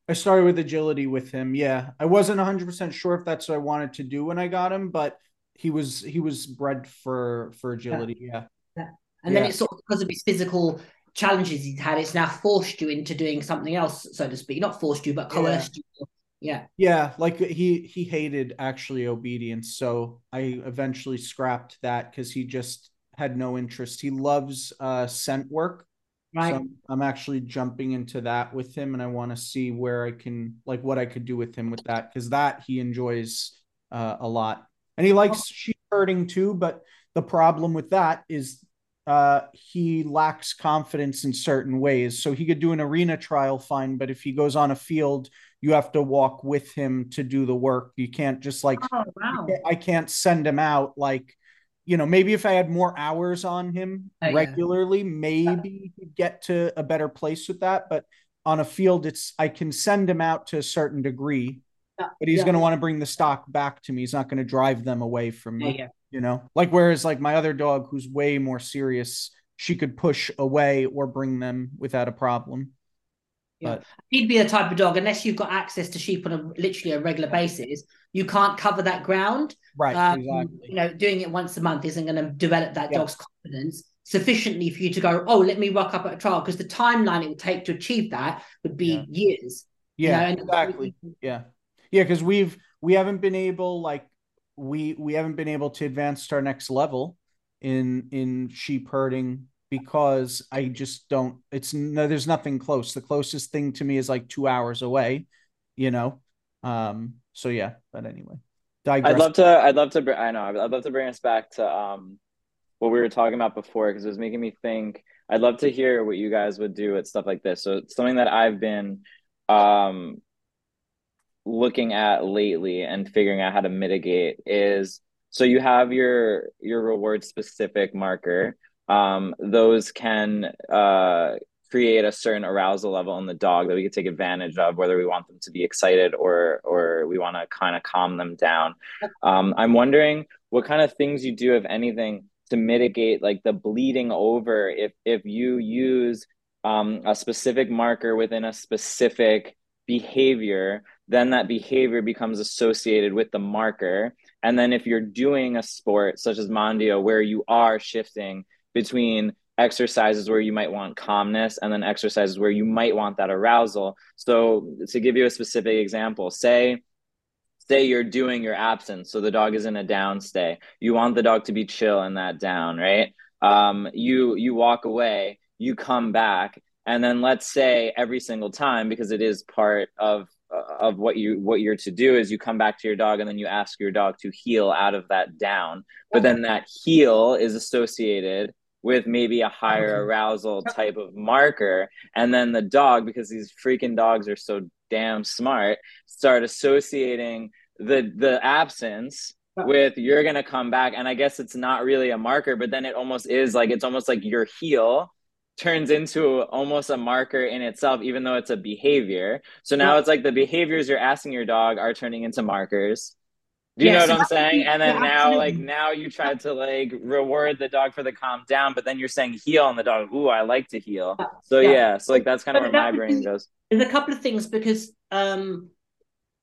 I started with agility with him. Yeah, I wasn't 100 percent sure if that's what I wanted to do when I got him, but he was he was bred for for agility. Yeah. yeah. yeah. And yeah. then it's sort of because of his physical challenges he's had, it's now forced you into doing something else, so to speak. Not forced you, but coerced you yeah. Yeah, like he he hated actually obedience, so I eventually scrapped that because he just had no interest. He loves uh scent work. Right. So I'm actually jumping into that with him, and I want to see where I can like what I could do with him with that because that he enjoys uh, a lot, and he likes oh. sheep herding too. But the problem with that is uh, he lacks confidence in certain ways. So he could do an arena trial fine, but if he goes on a field you have to walk with him to do the work. You can't just like, oh, wow. I can't send him out like, you know, maybe if I had more hours on him oh, regularly, yeah. maybe he'd get to a better place with that. But on a field, it's I can send him out to a certain degree, yeah. but he's yeah. going to want to bring the stock back to me. He's not going to drive them away from me. Oh, you know, like whereas like my other dog, who's way more serious, she could push away or bring them without a problem. Yeah. But, He'd be the type of dog, unless you've got access to sheep on a literally a regular basis, you can't cover that ground. Right. Um, exactly. You know, doing it once a month isn't going to develop that yeah. dog's confidence sufficiently for you to go, oh, let me rock up at a trial because the timeline it would take to achieve that would be yeah. years. Yeah, you know? exactly. [LAUGHS] Yeah, yeah, because we've we haven't been able like we we haven't been able to advance to our next level in in sheep herding because I just don't. It's no, there's nothing close. The closest thing to me is like two hours away, you know. Um. So yeah, but anyway, digress. I'd love to. I'd love to. I know. I'd love to bring us back to um what we were talking about before because it was making me think. I'd love to hear what you guys would do at stuff like this. So something that I've been um looking at lately and figuring out how to mitigate is so you have your your reward specific marker um, those can uh, create a certain arousal level in the dog that we can take advantage of whether we want them to be excited or or we want to kind of calm them down um, i'm wondering what kind of things you do if anything to mitigate like the bleeding over if if you use um, a specific marker within a specific behavior then that behavior becomes associated with the marker. And then if you're doing a sport such as Mondio, where you are shifting between exercises where you might want calmness and then exercises where you might want that arousal. So to give you a specific example, say say you're doing your absence so the dog is in a down stay. You want the dog to be chill in that down right? Um, you you walk away you come back and then let's say every single time because it is part of of what you what you're to do is you come back to your dog and then you ask your dog to heel out of that down. But then that heel is associated with maybe a higher arousal type of marker. And then the dog because these freaking dogs are so damn smart start associating the the absence with you're to come back. And i guess it's not really a marker but then it almost is like it's almost like your heel turns into almost a marker in itself, even though it's a behavior. So now it's like the behaviors you're asking your dog are turning into markers. Do you know what I'm saying? And then now, like now, you try to like reward the dog for the calm down, but then you're saying heel, and the dog, ooh, I like to heel. So yeah, yeah so like that's kind of where my brain goes. There's a couple of things because um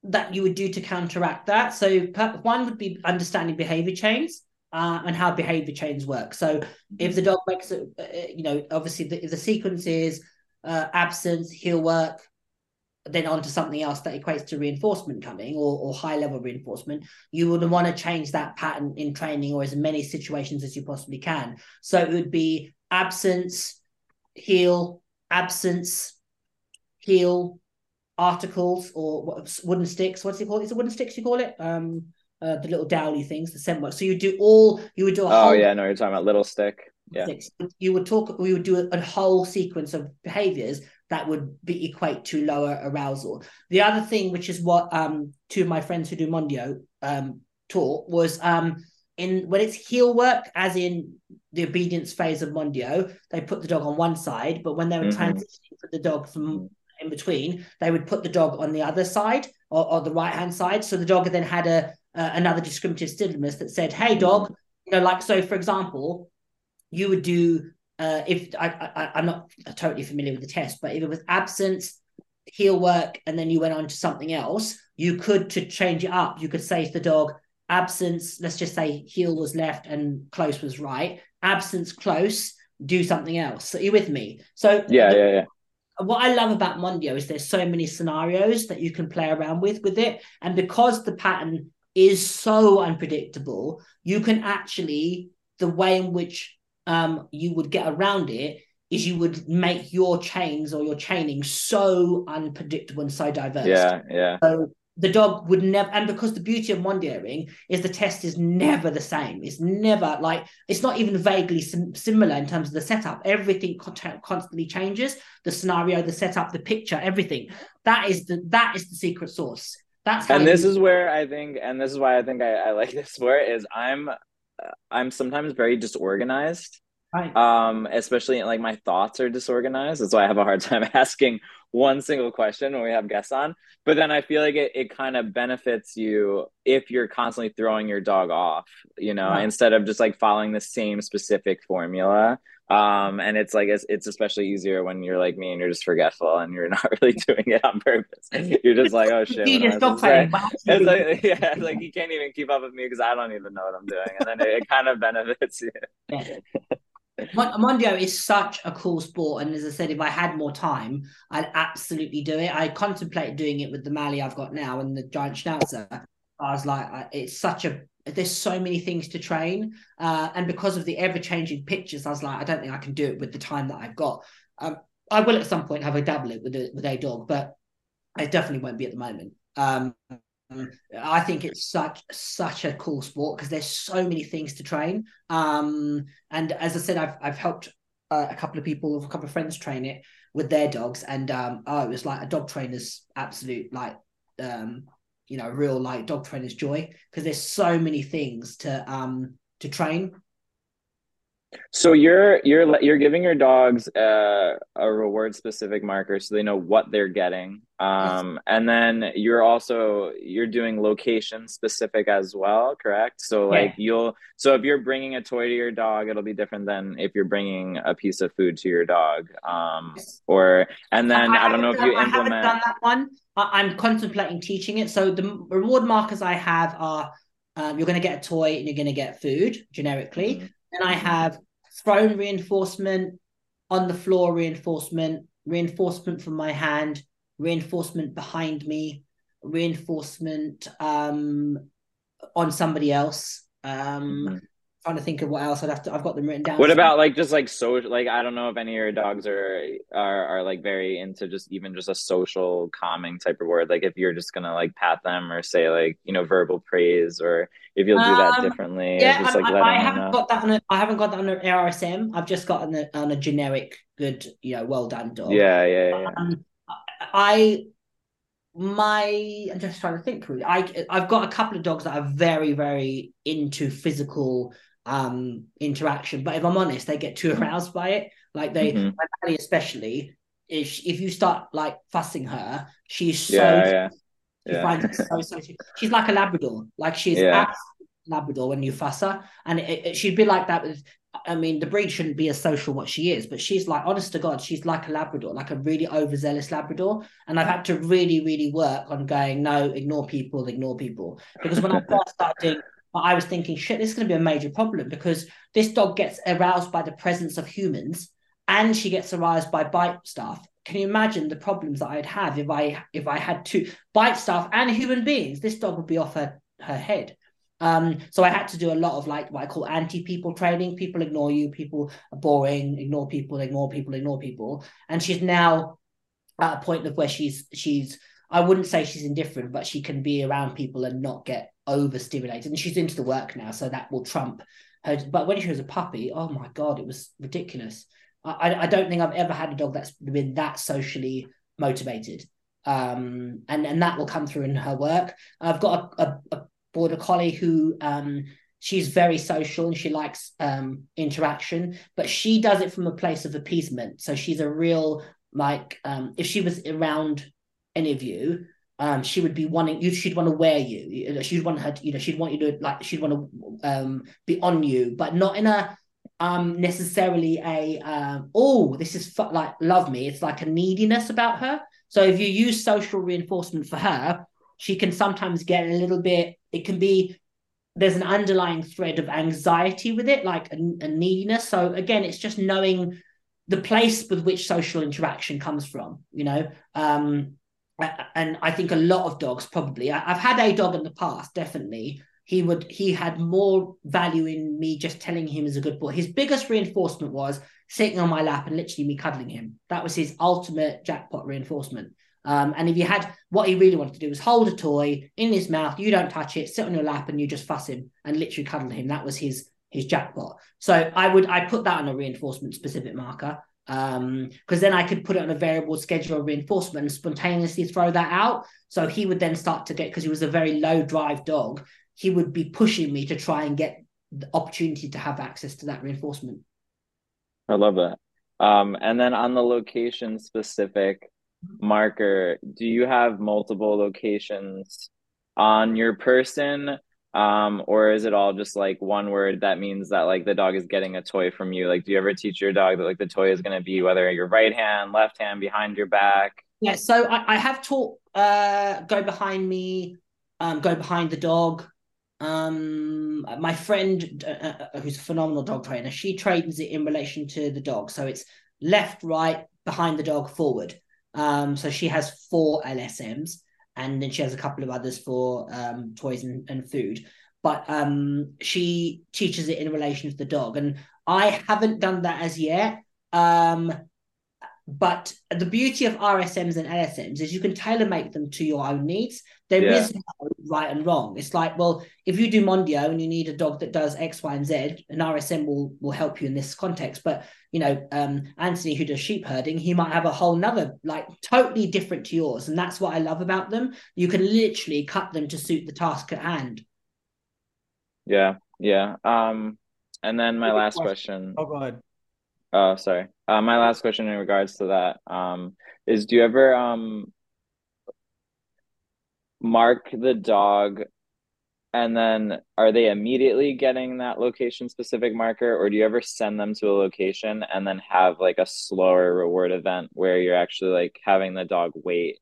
that you would do to counteract that. So one would be understanding behavior chains uh, and how behavior change work. So if the dog makes it, uh, you know, obviously the, the sequence is uh, absence, heel work, then onto something else that equates to reinforcement coming or, or high level reinforcement, you would want to change that pattern in training or as many situations as you possibly can. So it would be absence, heel, absence, heel, articles or wooden sticks. What's it called? Is it wooden sticks you call it? Um, uh, the little dowly things, the scent work. So you do all, you would do a oh, whole. yeah, no, you're talking about little stick. Yeah. You would talk, we would do a, a, whole sequence of behaviors that would be equate to lower arousal. The other thing, which is what um two of my friends who do Mondio um taught, was um in when it's heel work, as in the obedience phase of Mondio, they put the dog on one side, but when they were mm-hmm. transitioning for the dog from in between, they would put the dog on the other side or, or the right hand side. So the dog then had a uh, another discriminative stimulus that said, "Hey, dog," you know, like so. For example, you would do uh, if I, I I'm not totally familiar with the test, but if it was absence, heel work, and then you went on to something else, you could to change it up. You could say to the dog, absence. Let's just say heel was left and close was right. Absence, close. Do something else. So you with me? So yeah, yeah, yeah what I love about Mondio is there's so many scenarios that you can play around with with it, and because the pattern is so unpredictable. You can actually, the way in which um, you would get around it is you would make your chains or your chaining so unpredictable and so diverse. Yeah, yeah. So the dog would never, and because the beauty of Mondioring is the test is never the same. It's never like it's not even vaguely sim- similar in terms of the setup. Everything con- constantly changes. The scenario, the setup, the picture, everything. That is the that is the secret sauce. That's and this is where I think, and this is why I think I, I like [LAUGHS] this sport is I'm, I'm sometimes very disorganized. Right. Um, especially like my thoughts are disorganized. That's why I have a hard [LAUGHS] time asking one single question when we have guests on. But then I feel like it, it kind of benefits you if you're constantly throwing your dog off, you know, right. instead of just like following the same specific formula um and it's like it's, it's especially easier when you're like me and you're just forgetful and you're [LAUGHS] not really doing it on purpose you're just like oh shit [LAUGHS] it's like [LAUGHS] yeah it's like you can't even keep up with me because i don't even know what i'm doing and then it, it kind of benefits you yeah. Mondio is such a cool sport, and as I said, if I had more time, I'd absolutely do it. I contemplate doing it with the Mally I've got now and the giant Schnauzer, I was like, it's such a there's so many things to train, uh, and because of the ever changing pictures, I was like, I don't think I can do it with the time that I've got. Um, I will at some point have a dabble with a with a dog, but I definitely won't be at the moment. Um, I think it's such such a cool sport because there's so many things to train. Um, and as I said, I've I've helped uh, a couple of people, a couple of friends train it with their dogs, and um, oh, it was like a dog trainer's absolute like um, you know, real like dog trainer's joy because there's so many things to um to train so you're you're you're giving your dogs a, a reward specific marker so they know what they're getting. Um, and then you're also you're doing location specific as well, correct? So like yeah. you'll so if you're bringing a toy to your dog, it'll be different than if you're bringing a piece of food to your dog. Um, or and then I, I don't know if you I implement. I haven't done that one. I'm contemplating teaching it. So the reward markers I have are um, you're going to get a toy and you're going to get food generically. Mm-hmm. And I have thrown reinforcement, on the floor reinforcement, reinforcement from my hand, reinforcement behind me, reinforcement um, on somebody else. Um, mm-hmm trying to think of what else I'd have to. I've got them written down. What about like just like social? like I don't know if any of your dogs are are are like very into just even just a social calming type of word. Like if you're just gonna like pat them or say like you know verbal praise or if you'll do that um, differently. Yeah, just, like, I, I haven't know. got that on. A, I haven't got that on an RSM. I've just got on a, on a generic good you know well done dog. Yeah, yeah, yeah. Um, I my I'm just trying to think. I I've got a couple of dogs that are very very into physical um interaction. But if I'm honest, they get too aroused by it. Like they, mm-hmm. my daddy especially, if if you start like fussing her, she's so yeah, yeah. she yeah. finds it so so. She, she's like a Labrador. Like she's yeah. Labrador when you fuss her, and it, it, she'd be like that with. I mean, the breed shouldn't be as social what she is, but she's like, honest to God, she's like a Labrador, like a really overzealous Labrador. And I've had to really, really work on going, no, ignore people, ignore people. Because when I [LAUGHS] first started doing but I was thinking, shit, this is going to be a major problem because this dog gets aroused by the presence of humans and she gets aroused by bite staff. Can you imagine the problems that I'd have if I if I had two bite staff and human beings? This dog would be off her, her head. Um, so I had to do a lot of like what I call anti-people training. People ignore you, people are boring, ignore people, ignore people, ignore people. And she's now at a point of where she's she's I wouldn't say she's indifferent, but she can be around people and not get overstimulated. And she's into the work now, so that will trump her. But when she was a puppy, oh my god, it was ridiculous. I, I don't think I've ever had a dog that's been that socially motivated. Um, and and that will come through in her work. I've got a, a, a border collie who um, she's very social and she likes um, interaction, but she does it from a place of appeasement. So she's a real like um, if she was around any of you, um, she would be wanting you. She'd want to wear you. She'd want her. To, you know, she'd want you to like. She'd want to um, be on you, but not in a um necessarily a um. Oh, this is fu- like love me. It's like a neediness about her. So if you use social reinforcement for her, she can sometimes get a little bit. It can be there's an underlying thread of anxiety with it, like a, a neediness. So again, it's just knowing the place with which social interaction comes from. You know, um, and I think a lot of dogs probably. I, have had a dog in the past, definitely. He would he had more value in me just telling him he's a good boy. His biggest reinforcement was sitting on my lap and literally me cuddling him. That was his ultimate jackpot reinforcement. Um, and if you had what he really wanted to do was hold a toy in his mouth, you don't touch it, sit on your lap, and you just fuss him and literally cuddle him. That was his his jackpot. So I would I put that on a reinforcement specific marker um because then i could put it on a variable schedule of reinforcement and spontaneously throw that out so he would then start to get because he was a very low drive dog he would be pushing me to try and get the opportunity to have access to that reinforcement i love that um and then on the location specific marker do you have multiple locations on your person? Um or is it all just like one word that means that like the dog is getting a toy from you? Like do you ever teach your dog that like the toy is going to be whether your right hand left hand behind your back? Yeah so i, I have taught uh go behind me um go behind the dog. Um my friend uh, uh, uh, who's a phenomenal dog trainer she trains it in relation to the dog. So it's left right behind the dog forward um so she has four lsms and then she has a couple of others for um, toys and, and food. But um, she teaches it in relation to the dog, and I haven't done that as yet. Um, but the beauty of RSMs and LSMs is you can tailor make them to your own needs. There Yeah. is no right and wrong. It's like, well, if you do Mondio and you need a dog that does X, Y, and Z, an RSM will will help you in this context. But you know, um, Anthony who does sheep herding, he might have a whole nother like totally different to yours, and that's what I love about them. You can literally cut them to suit the task at hand. Yeah, yeah. Um, and then my last question. question. Oh, go ahead. Oh, sorry. Uh, my last question in regards to that, um, is do you ever um mark the dog and then are they immediately getting that location specific marker or do you ever send them to a location and then have like a slower reward event where you're actually like having the dog wait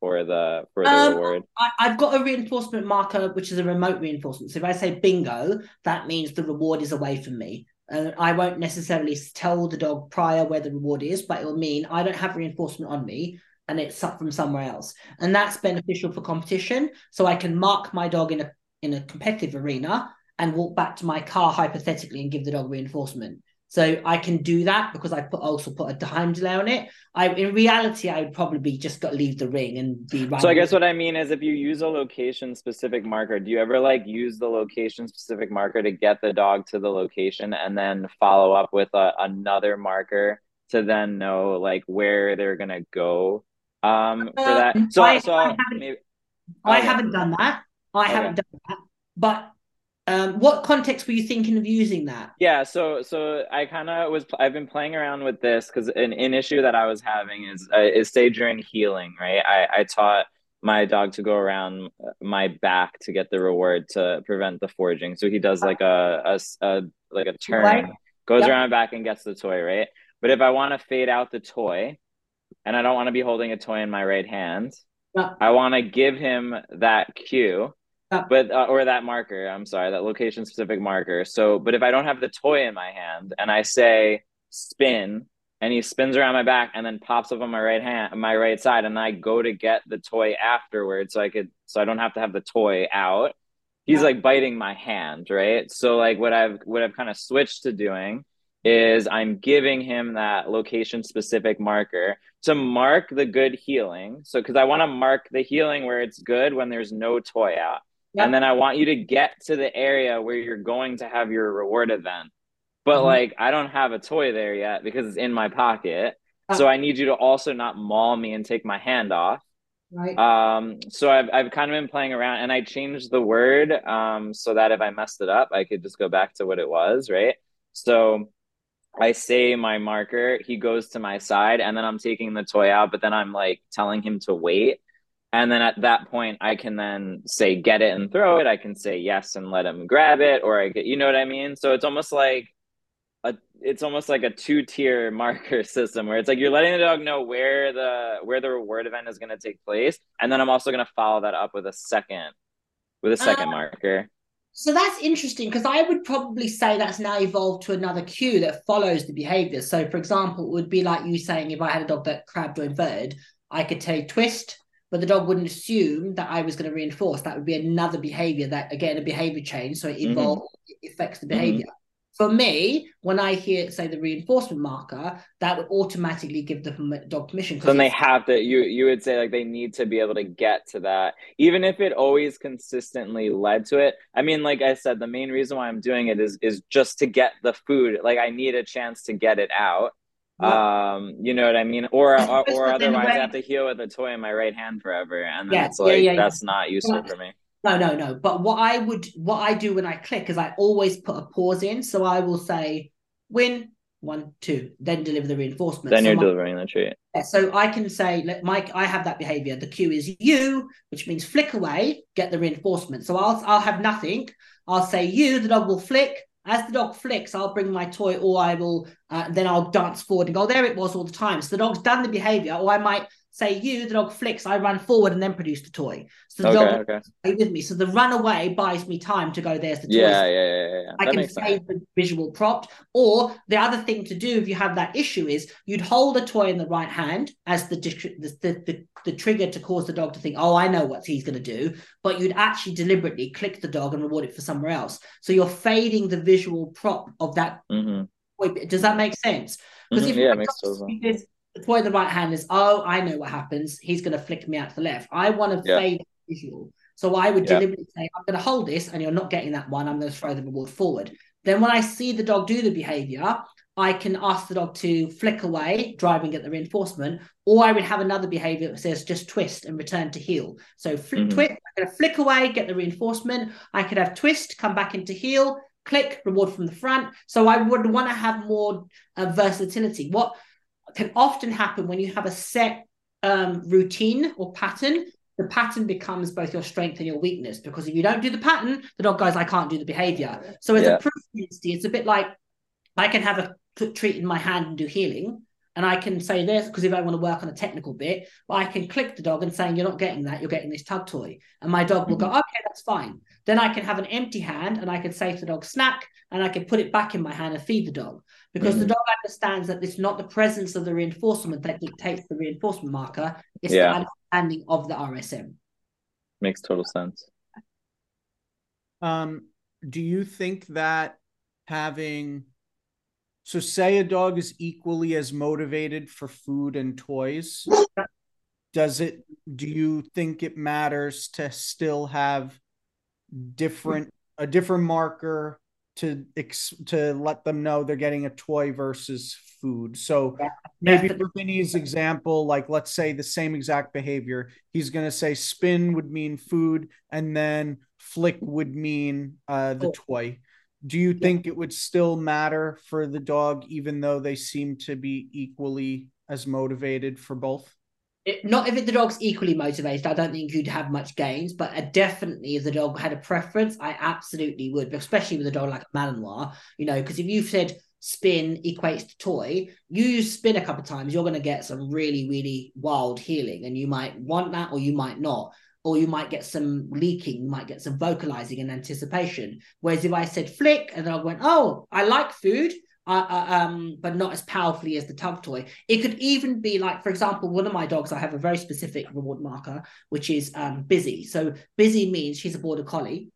for the for the Um, reward? I, I've got a reinforcement marker, which is a remote reinforcement. So if I say bingo, that means the reward is away from me. And I won't necessarily tell the dog prior where the reward is, but it'll mean I don't have reinforcement on me and it's up from somewhere else. And that's beneficial for competition. So I can mark my dog in a in a competitive arena and walk back to my car hypothetically and give the dog reinforcement. So I can do that because I put also put a time delay on it. I in reality I would probably just got leave the ring and be right. So I guess what I mean is if you use a location specific marker, do you ever like use the location specific marker to get the dog to the location and then follow up with a, another marker to then know like where they're gonna go um for that? Um, So I- so I haven't- maybe I Okay. haven't done that. I Okay. haven't done that. But um, what context were you thinking of using that? Yeah, so so I kind of was I've been playing around with this because an, an issue that I was having is uh, is say during heeling, right? I I taught my dog to go around my back to get the reward to prevent the foraging. So he does like a a like a turn, Right. goes Yep. around my back and gets the toy, right? But if I want to fade out the toy, and I don't want to be holding a toy in my right hand, Yeah. I want to give him that cue Yeah. but uh, or that marker i'm sorry that location specific marker. So but if i don't have the toy in my hand and i say spin and he spins around my back and then pops up on my right hand my right side and i go to get the toy afterwards so i could so i don't have to have the toy out he's like biting my hand right? So like what i've what i've kind of switched to doing is i'm giving him that location specific marker to mark the good heeling. So because i want to mark the heeling where it's good when there's no toy out Yeah. and then I want you to get to the area where you're going to have your reward event. But Mhm. like I don't have a toy there yet because it's in my pocket. Ah. So I need you to also not maul me and take my hand off. Right. Um so I've I've kind of been playing around and I changed the word um so that if I messed it up I could just go back to what it was, right? So I say my marker, he goes to my side and then I'm taking the toy out, but then I'm like telling him to wait. And then at that point, I can then say, get it and throw it. I can say yes and let him grab it, or I get, you know what I mean? So it's almost like a, it's almost like a two tier [LAUGHS] marker system where it's like you're letting the dog know where the, where the reward event is going to take place. And then I'm also going to follow that up with a second, with a second Uh, marker. So that's interesting because I would probably say that's now evolved to another cue that follows the behavior. So, for example, it would be like you saying if I had a dog that crabbed or inverted, I could say twist, but the dog wouldn't assume that I was going to reinforce. That would be another behavior that, again, a behavior change. So it evolves, it affects the Mhm. behavior. For me, when I hear, say, the reinforcement marker, that would automatically give the dog permission. So then they have to you you would say like they need to be able to get to that even if it always consistently led to it. I mean like I said the main reason why I'm doing it is is just to get the food. Like I need a chance to get it out. Yeah. Um you know what I mean or [LAUGHS] or, or otherwise I have to heel with a toy in my right hand forever and then Yeah, it's like yeah, that's not useful for me. No, no, no. But what I would, what I do when I click is I always put a pause in. So I will say win one, two, then deliver the reinforcement. Then so you're my- delivering the treat. Yeah, so I can say, let Mike, I have that behavior. The cue is you, which means flick away, get the reinforcement. So I'll I'll have nothing. I'll say you, the dog will flick. As the dog flicks, I'll bring my toy, or I will uh, then I'll dance forward and go. There it was all the time. So the dog's done the behavior, or I might say you, the dog flicks, I run forward and then produce the toy. So the Okay, dog okay. with me. So the runaway buys me time to go, there's the toy. Yeah, yeah, yeah, yeah. I That can makes sense. the visual prompt. Or the other thing to do if you have that issue is you'd hold a toy in the right hand as the the, the, the, the trigger to cause the dog to think, oh, I know what he's going to do. But you'd actually deliberately click the dog and reward it for somewhere else. So you're fading the visual prop of that Mhm. toy. Does that make sense? Mhm. if Yeah, it makes sense. The toy in the right hand is, oh, I know what happens. He's going to flick me out to the left. I want to Yeah. fade visual. So I would Yeah. deliberately say, I'm going to hold this and you're not getting that one. I'm going to throw the reward forward. Then when I see the dog do the behavior, I can ask the dog to flick away, driving at the reinforcement, or I would have another behavior that says just twist and return to heel. So flick, Mhm. twist, I'm going to flick away, get the reinforcement. I could have twist, come back into heel, click, reward from the front. So I would want to have more uh, versatility. What can often happen when you have a set um, routine or pattern, the pattern becomes both your strength and your weakness. Because if you don't do the pattern, the dog goes, I can't do the behavior. So as Yeah. a proof it's a bit like I can have a treat in my hand and do heeling. And I can say this because if I want to work on a technical bit, I can click the dog and saying, You're not getting that, you're getting this tug toy. And my dog will go, Okay, that's fine. Then I can have an empty hand and I can say to the dog, snack, and I can put it back in my hand and feed the dog. Because the Mhm. dog understands that it's not the presence of the reinforcement that dictates the reinforcement marker, it's Yeah. the understanding of the RSM. Makes total sense. Um, do you think that having so say a dog is equally as motivated for food and toys, does it do you think it matters to still have different a different marker to ex, to let them know they're getting a toy versus food? So maybe for Vinny's example, like let's say the same exact behavior, he's gonna say spin would mean food, and then flick would mean uh, the toy. Do you think it would still matter for the dog, even though they seem to be equally as motivated for both? It, not if the dog's equally motivated, I don't think you'd have much gains. But uh, definitely, if the dog had a preference, I absolutely would, especially with a dog like a Malinois. You know, because if you've said spin equates to toy, you spin a couple of times, you're going to get some really, really wild heeling, and you might want that or you might not. Or you might get some leaking, you might get some vocalizing and anticipation. Whereas if I said flick and the dog went, "Oh, I like food," uh, uh, um, but not as powerfully as the tug toy. It could even be like, for example, one of my dogs, I have a very specific reward marker, which is um, busy. So busy means she's a border collie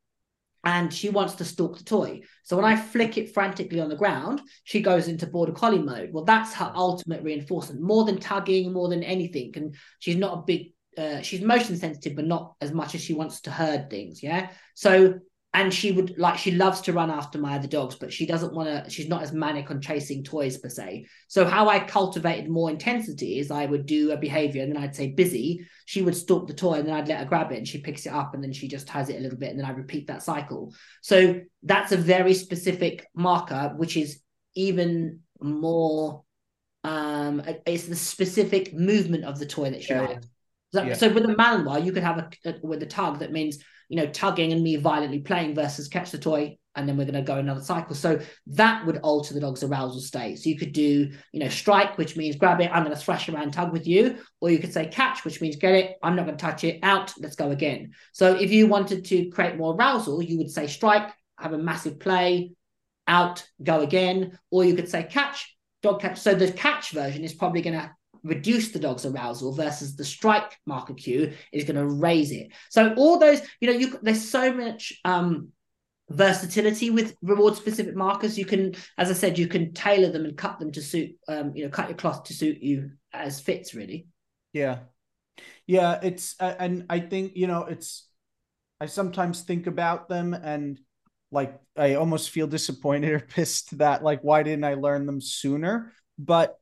and she wants to stalk the toy. So when I flick it frantically on the ground, she goes into border collie mode. Well, that's her ultimate reinforcement, more than tugging, more than anything. And she's not a big, uh, she's motion sensitive, but not as much as she wants to herd things. Yeah. So and she would like she loves to run after my other dogs but she doesn't want to she's not as manic on chasing toys per se so how i cultivated more intensity is i would do a behavior and then i'd say busy she would stalk the toy and then i'd let her grab it and she picks it up and then she just has it a little bit and then i repeat that cycle so that's a very specific marker which is even more um it's the specific movement of the toy that she Yeah, likes so, Yeah. so with a Malinois, you could have a, a with a tug that means you know tugging and me violently playing versus catch the toy, and then we're going to go another cycle. So that would alter the dog's arousal state. So you could do you know strike, which means grab it, I'm going to thrash around tug with you, or you could say catch, which means get it, I'm not going to touch it, out, let's go again. So if you wanted to create more arousal, you would say strike, have a massive play, out, go again, or you could say catch, dog catch. So the catch version is probably going to reduce the dog's arousal versus the strike marker cue is going to raise it. So all those, you know, you there's so much um versatility with reward specific markers. You can, as I said, you can tailor them and cut them to suit um, you know, cut your cloth to suit you as fits really. Yeah. Yeah, it's uh, and I think, you know, it's I sometimes think about them and like I almost feel disappointed or [LAUGHS] pissed that like why didn't I learn them sooner? But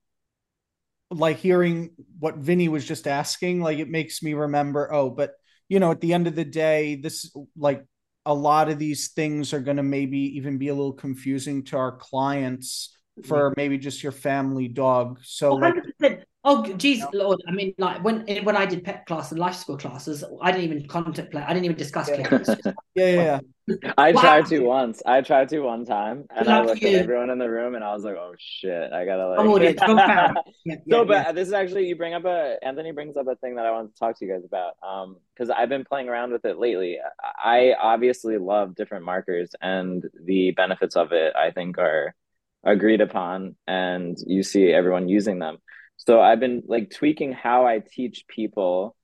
like hearing what Vinny was just asking, like it makes me remember, oh, but you know, at the end of the day, this like a lot of these things are going to maybe even be a little confusing to our clients for maybe just your family dog. So like 100%. Oh, geez, Lord! I mean, like when when I did pet class and life skill classes, I didn't even contemplate. I didn't even discuss Yeah. clickers. [LAUGHS] Yeah, yeah, I Wow. tried to once. I tried to one time, and I looked you. at everyone in the room, and I was like, "Oh shit, I gotta like." I'm audience, go. [LAUGHS] Yeah, yeah, So, yeah. but this is actually you bring up a Anthony brings up a thing that I wanted to talk to you guys about. Um, because I've been playing around with it lately. I obviously love different markers, and the benefits of it I think are agreed upon, and you see everyone using them. So I've been like tweaking how I teach people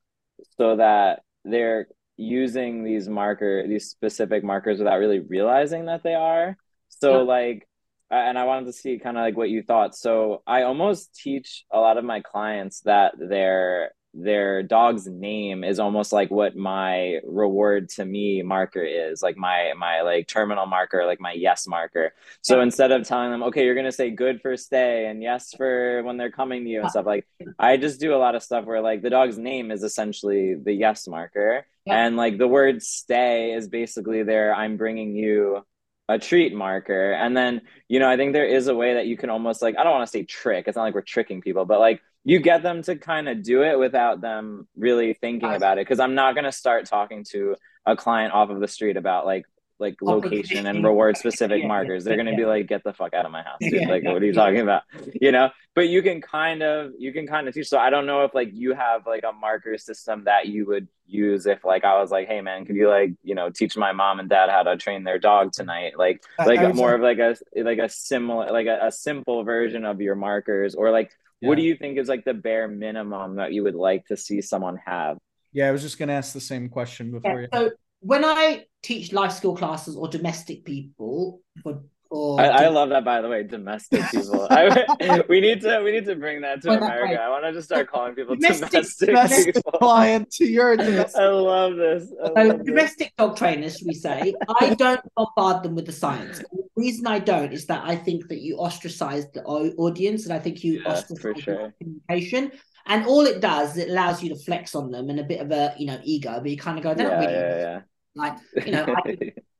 so that they're using these marker these specific markers without really realizing that they are. So Yeah. like and I wanted to see kind of like what you thought. So I almost teach a lot of my clients that their their dog's name is almost like what my reward to me marker is, like my my like terminal marker, like my yes marker. So instead of telling them, okay, you're gonna say good for stay and yes for when they're coming to you and stuff, like I just do a lot of stuff where like the dog's name is essentially the yes marker, Yeah. and like the word stay is basically there. I'm bringing you a treat marker, and then you know I think there is a way that you can almost like I don't want to say trick. It's not like we're tricking people, but like you get them to kind of do it without them really thinking about it. Because I'm not gonna start talking to a client off of the street about like like location and [LAUGHS] reward specific Yeah, markers. They're gonna yeah. be like, get the fuck out of my house, dude. Yeah, Like, what are you talking about? You know? But you can kind of you can kind of teach. So I don't know if like you have like a marker system that you would use if like I was like, hey man, could you like, you know, teach my mom and dad how to train their dog tonight? Like like more of like a like a similar like a, a simple version of your markers or like what do you think is like the bare minimum that you would like to see someone have? Yeah, I was just gonna ask the same question before Yeah, you. so when I teach life skill classes or domestic people for for I, I love that by the way, domestic people. I, [LAUGHS] we need to we need to bring that to Well, that America. way. I want to just start calling people [LAUGHS] Domestic- domestic, Domestic people. client to your [LAUGHS] domestic. I love this. I So love this. domestic dog trainers, we say, I don't bombard them with the science. The reason I don't is that I think that you ostracize the audience and I think you Yeah, ostracize sure. communication. And all it does is it allows you to flex on them and a bit of a you know ego, but you kind of go, they're Yeah, not really yeah, like you know. I,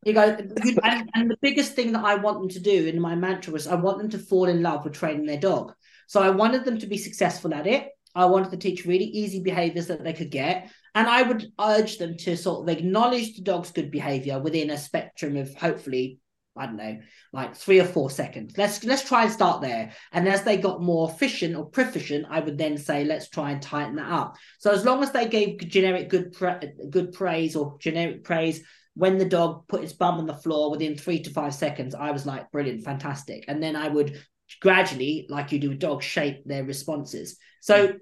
you go, you, and, and the biggest thing that I want them to do in my mantra was I want them to fall in love with training their dog. So I wanted them to be successful at it. I wanted to teach really easy behaviors that they could get. And I would urge them to sort of acknowledge the dog's good behavior within a spectrum of hopefully, I don't know, like three or four seconds. Let's let's try and start there. And as they got more efficient or proficient, I would then say, let's try and tighten that up. So as long as they gave generic good pra- good praise or generic praise when the dog put its bum on the floor within three to five seconds, I was like, brilliant, fantastic. And then I would gradually, like you do with dogs, shape their responses. So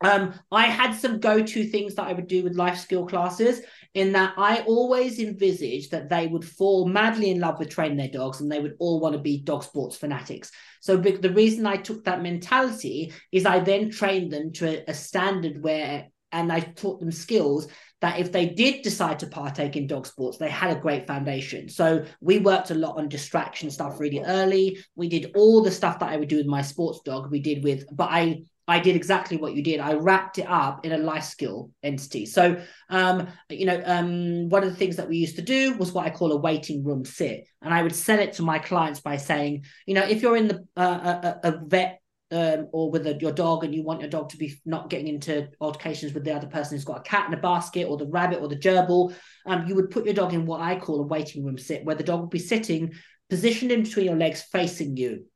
um, I had some go-to things that I would do with life skill classes in that I always envisaged that they would fall madly in love with training their dogs and they would all want to be dog sports fanatics. So the reason I took that mentality is I then trained them to a, a standard where, and I taught them skills that if they did decide to partake in dog sports, they had a great foundation. So we worked a lot on distraction stuff really early. We did all the stuff that I would do with my sports dog. We did with, but I I did exactly what you did. I wrapped it up in a life skill entity. So, um, you know, um, one of the things that we used to do was what I call a waiting room sit, and I would sell it to my clients by saying, you know, if you're in the uh, a, a vet um, or with a, your dog and you want your dog to be not getting into altercations with the other person who's got a cat in a basket or the rabbit or the gerbil, um, you would put your dog in what I call a waiting room sit, where the dog would be sitting positioned in between your legs facing you.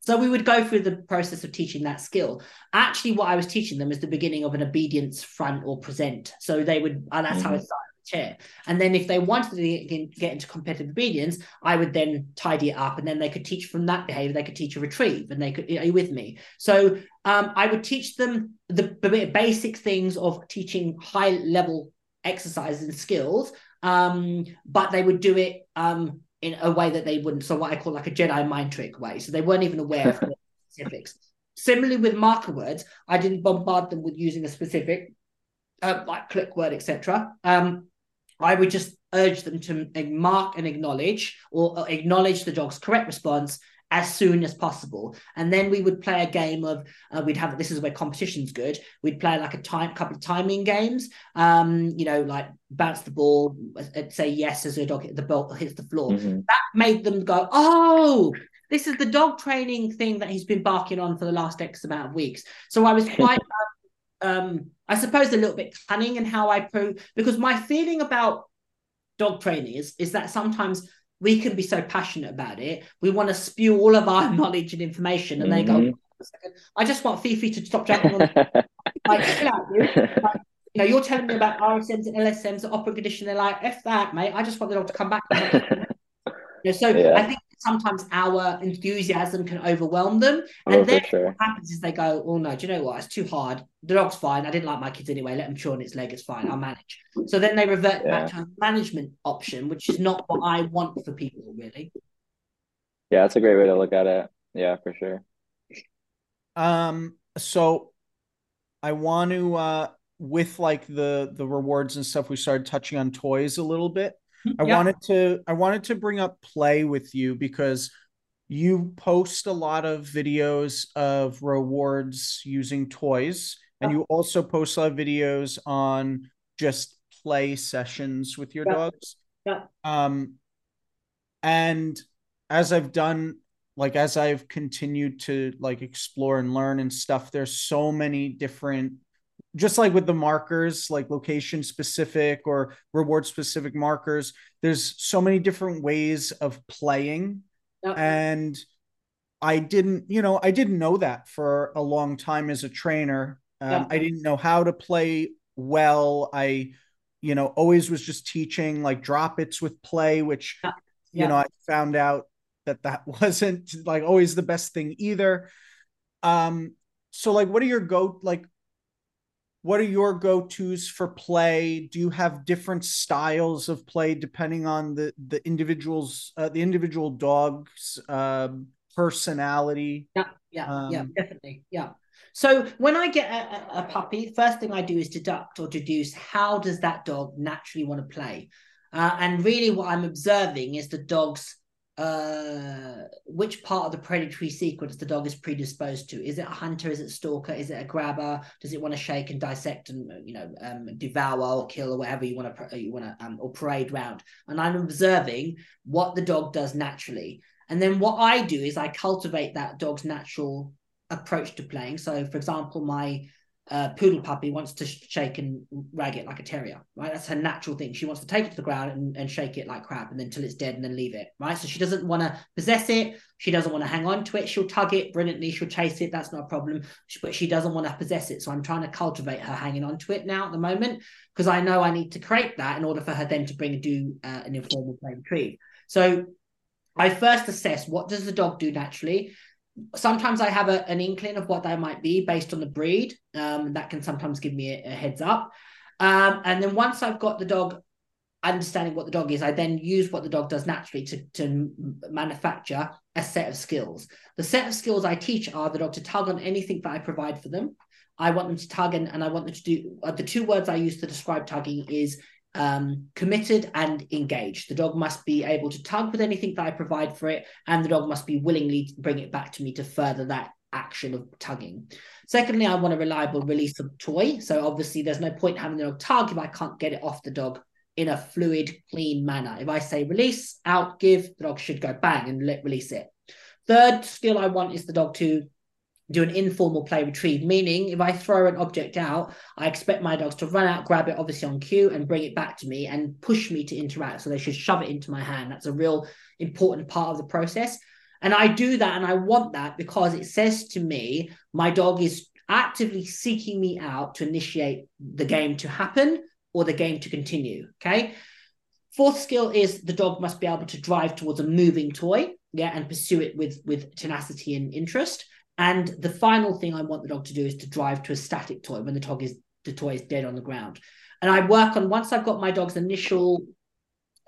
So we would go through the process of teaching that skill. Actually, what I was teaching them is the beginning of an obedience front or present. So they would, and that's how it started chair. And then if they wanted to get into competitive obedience, I would then tidy it up, and then they could teach from that behavior. They could teach a retrieve, and they could. Are you with me? So um, I would teach them the, the basic things of teaching high level exercises and skills, um, but they would do it um, in a way that they wouldn't. So what I call like a Jedi mind trick way. So they weren't even aware of the [LAUGHS] specifics. Similarly with marker words, I didn't bombard them with using a specific, uh, like click word, etc. Um, I would just urge them to mark and acknowledge or acknowledge the dog's correct response as soon as possible. And then we would play a game of uh, we'd have this is where competition's good. We'd play like a time couple of timing games. Um, you know, like bounce the ball, uh, say yes as a dog hit the ball hits the floor. Mhm. That made them go, oh, this is the dog training thing that he's been barking on for the last X amount of weeks. So I was quite, [LAUGHS] um, um, I suppose, a little bit cunning in how I pro because my feeling about dog training is is that sometimes we can be so passionate about it, we want to spew all of our [LAUGHS] knowledge and information, and mm-hmm. they go, I just want Fifi to stop jumping on. [LAUGHS] like, chill out, dude. Like, you know, you're telling me about RSMs and LSMs, the operant condition. They're like, F that, mate. I just want the dog to come back. [LAUGHS] you know, so yeah. I think sometimes our enthusiasm can overwhelm them. And oh, then sure. what happens is they go, Oh no, do you know what? It's too hard. The dog's fine. I didn't like my kids anyway. Let them chew on its leg, it's fine. I'll manage. So then they revert yeah. back to a management option, which is not what I want for people, really. Yeah, that's a great way to look at it. Yeah, for sure. Um, so I want to uh with like the the rewards and stuff, we started touching on toys a little bit. I yeah. wanted to I wanted to bring up play with you because you post a lot of videos of rewards using toys and you also post a lot of videos on just play sessions with your yeah. dogs. Yeah. Um and as I've done like as I've continued to like explore and learn and stuff there's so many different just like with the markers, like location specific or reward specific markers, there's so many different ways of playing. And I didn't, you know, I didn't know that for a long time as a trainer. Um, I didn't know how to play well. I, you know, always was just teaching like drop its with play, which, you know, I found out that that [LAUGHS] wasn't like always the best thing either. Um, so like, what are your go like? What are your go-to's for play? Do you have different styles of play depending on the the individual's uh, the individual dog's uh, personality? Yeah yeah um, yeah definitely yeah. So when i get a, a, puppy first thing i do is deduct or deduce how does that dog naturally want to play? Uh, and really what i'm observing is the dog's uh, which part of the predatory sequence the dog is predisposed to. Is it a hunter? Is it stalker? Is it a grabber? Does it want to shake and dissect and you know um, devour or kill or whatever you want to you want to um, or parade round? And I'm observing what the dog does naturally, and then what I do is I cultivate that dog's natural approach to playing. So, for example, my uh, poodle puppy wants to shake and rag it like a terrier, right? That's her natural thing. She wants to take it to the ground and, and shake it like crap and then till it's dead and then leave it, right? So she doesn't want to possess it. She doesn't want to hang on to it. She'll tug it brilliantly. She'll chase it. That's not a problem. But she doesn't want to possess it. So I'm trying to cultivate her hanging on to it now at the moment because I know I need to create that in order for her then to bring do uh, an informal play retrieve. So I first assess what does the dog do naturally sometimes I have a, an inkling of what they might be based on the breed. Um, that can sometimes give me a, a heads up. Um, and then once I've got the dog understanding what the dog is, I then use what the dog does naturally to, to manufacture a set of skills. The set of skills I teach are the dog to tug on anything that I provide for them. I want them to tug and, and I want them to do uh, the two words I use to describe tugging is um, committed and engaged. The dog must be able to tug with anything that I provide for it, and the dog must be willingly bring it back to me to further that action of tugging. Secondly, I want a reliable release of toy. So obviously, there's no point having the dog tug if I can't get it off the dog in a fluid, clean manner. If I say release, out, give, the dog should go bang and let release it. Third skill I want is the dog to do an informal play retrieve, meaning if I throw an object out, I expect my dogs to run out, grab it, obviously on cue, and bring it back to me and push me to interact. So they should shove it into my hand. That's a real important part of the process. And I do that and I want that because it says to me, my dog is actively seeking me out to initiate the game to happen or the game to continue. Okay. Fourth skill is the dog must be able to drive towards a moving toy, yeah, and pursue it with with tenacity and interest. And the final thing I want the dog to do is to drive to a static toy when the dog is the toy is dead on the ground. And I work on once I've got my dog's initial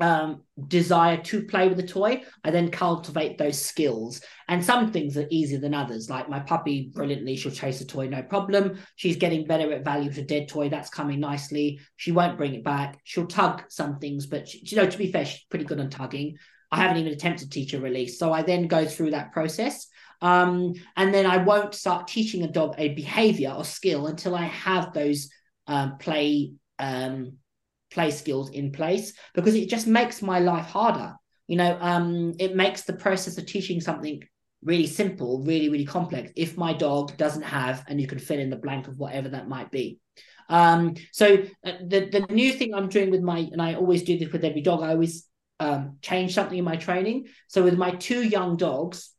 um, desire to play with the toy, I then cultivate those skills. And some things are easier than others. Like my puppy, brilliantly, she'll chase a toy, no problem. She's getting better at value to dead toy. That's coming nicely. She won't bring it back. She'll tug some things, but she, you know, to be fair, she's pretty good on tugging. I haven't even attempted to teach her release. So I then go through that process. Um, and then I won't start teaching a dog a behavior or skill until I have those um, play um, play skills in place because it just makes my life harder. you know, um, it makes the process of teaching something really simple, really, really complex if my dog doesn't have, and you can fill in the blank of whatever that might be. Um, so uh, the the new thing I'm doing with my, and I always do this with every dog, I always um, change something in my training. So with my two young dogs,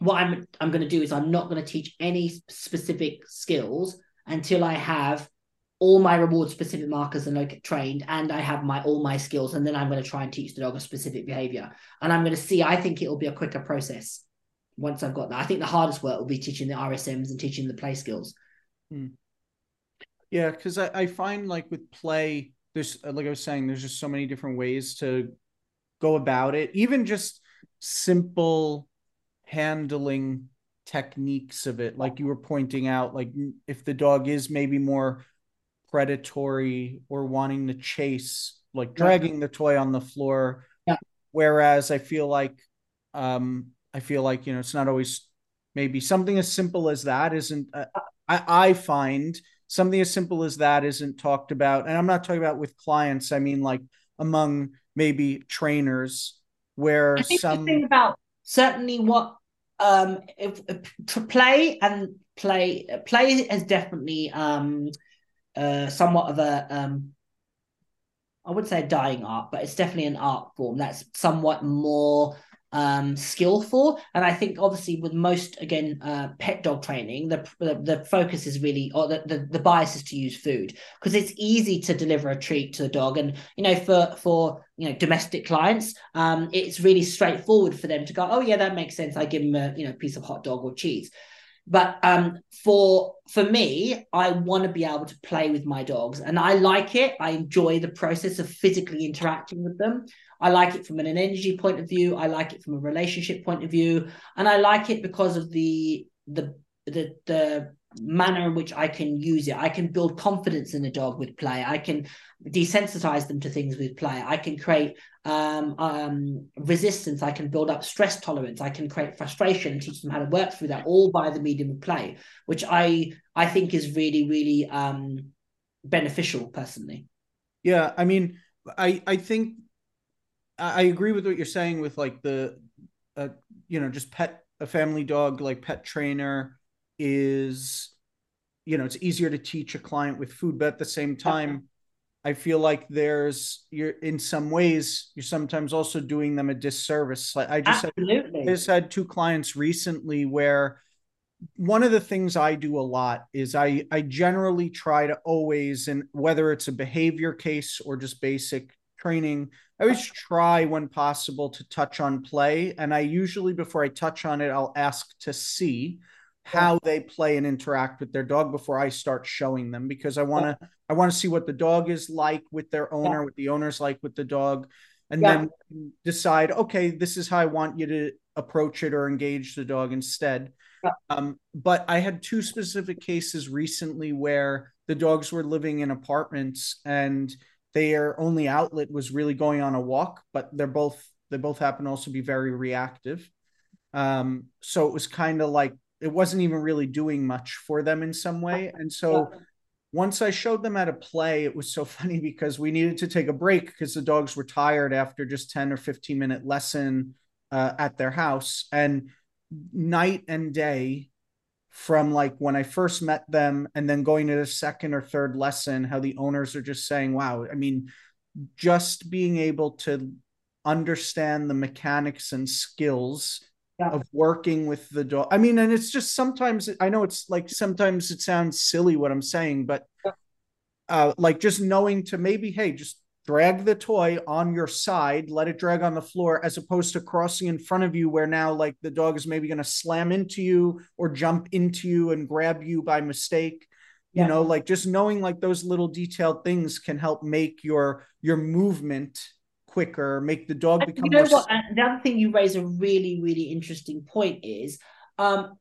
what I'm I'm going to do is I'm not going to teach any specific skills until I have all my reward specific markers are like trained and I have my all my skills and then I'm going to try and teach the dog a specific behavior. And I'm going to see I think it'll be a quicker process once I've got that. I think the hardest work will be teaching the RSMs and teaching the play skills. Hmm. yeah because I, I find like with play there's like I was saying there's just so many different ways to go about it. Even just simple handling techniques of it like you were pointing out like if the dog is maybe more predatory or wanting to chase, like dragging yeah. the toy on the floor. Yeah. Whereas I feel like, um, I feel like you know it's not always maybe something as simple as that isn't. Uh, I I find something as simple as that isn't talked about, and I'm not talking about with clients. I mean like among maybe trainers where I think some the thing about certainly what um if, if, play and play play is definitely um uh, somewhat of a um, I would say a dying art, but it's definitely an art form that's somewhat more um, skillful. And I think obviously with most again uh, pet dog training, the, the, the focus is really or the, the the bias is to use food because it's easy to deliver a treat to the dog, and you know for for you know domestic clients, um, it's really straightforward for them to go, oh yeah, that makes sense. I give them a you know piece of hot dog or cheese. But um, for for me, I want to be able to play with my dogs, and I like it. I enjoy the process of physically interacting with them. I like it from an energy point of view. I like it from a relationship point of view, and I like it because of the the the the manner in which I can use it. I can build confidence in a dog with play. I can desensitize them to things with play. I can create um, um, resistance. I can build up stress tolerance. I can create frustration and teach them how to work through that all by the medium of play, which I I think is really really um, beneficial personally. Yeah, I mean, I I think I agree with what you're saying with like the, uh, you know, just pet a family dog like pet trainer is you know it's easier to teach a client with food but at the same time i feel like there's you're in some ways you're sometimes also doing them a disservice like i just Absolutely. had, I just had two clients recently where one of the things i do a lot is i i generally try to always and whether it's a behavior case or just basic training i always try when possible to touch on play and i usually before i touch on it i'll ask to see how they play and interact with their dog before I start showing them because I want to I want to see what the dog is like with their owner, yeah. what the owner's like with the dog, and yeah. then decide okay, this is how I want you to approach it or engage the dog instead. Yeah. Um, but I had two specific cases recently where the dogs were living in apartments and their only outlet was really going on a walk, but they're both they both happen to also be very reactive. Um, so it was kind of like it wasn't even really doing much for them in some way. And so once I showed them how to play, it was so [LAUGHS] funny because we needed to take a break because the dogs were tired after just 10 or 15 minute lesson uh, at their house. And night and day from like when I first met them and then going to the second or third lesson, how the owners are just saying, wow, I mean, just being able to understand the mechanics and skills yeah. of working with the dog. I mean, and it's just sometimes I know it's like sometimes it sounds silly what I'm saying, but yeah. uh, like just knowing to maybe, hey, just drag the toy on your side, let it drag on the floor, as opposed to crossing in front of you, where now like the dog is maybe going to slam into you or jump into you and grab you by mistake. You yeah. know, like just knowing like those little detailed things can help make your your movement quicker, make the dog become. You know more... what? the other thing you raise a really, really interesting point is, um,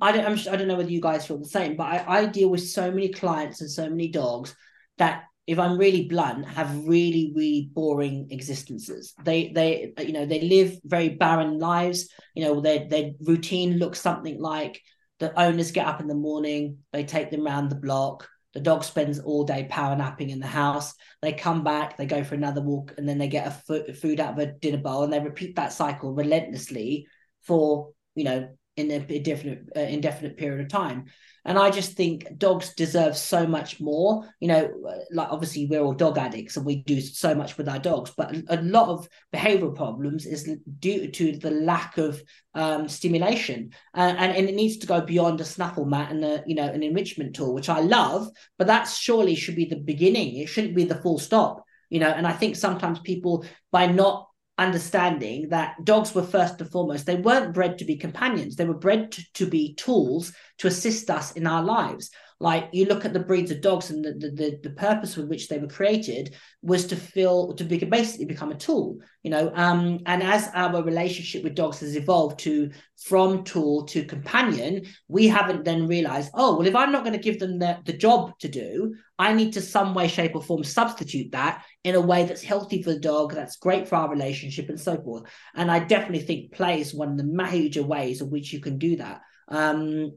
I don't, I'm, I don't know whether you guys feel the same, but I, I deal with so many clients and so many dogs that if I'm really blunt, have really, really boring existences. They, they, you know, they live very barren lives. You know, their their routine looks something like the owners get up in the morning, they take them around the block, The dog spends all day power napping in the house. They come back, they go for another walk, and then they get a food out of a dinner bowl, and they repeat that cycle relentlessly for you know in a indefinite uh, indefinite period of time. And I just think dogs deserve so much more. You know, like obviously we're all dog addicts and we do so much with our dogs, but a lot of behavioral problems is due to the lack of um, stimulation, uh, and and it needs to go beyond a snuffle mat and a you know an enrichment tool, which I love, but that surely should be the beginning. It shouldn't be the full stop. You know, and I think sometimes people by not understanding that dogs were first and foremost. They weren't bred to be companions. They were bred to, to be tools to assist us in our lives like you look at the breeds of dogs and the, the, the purpose with which they were created was to feel to be basically become a tool, you know. Um, and as our relationship with dogs has evolved to from tool to companion, we haven't then realized, oh, well, if I'm not going to give them the, the job to do, I need to some way, shape, or form substitute that in a way that's healthy for the dog, that's great for our relationship, and so forth. And I definitely think play is one of the major ways in which you can do that. Um,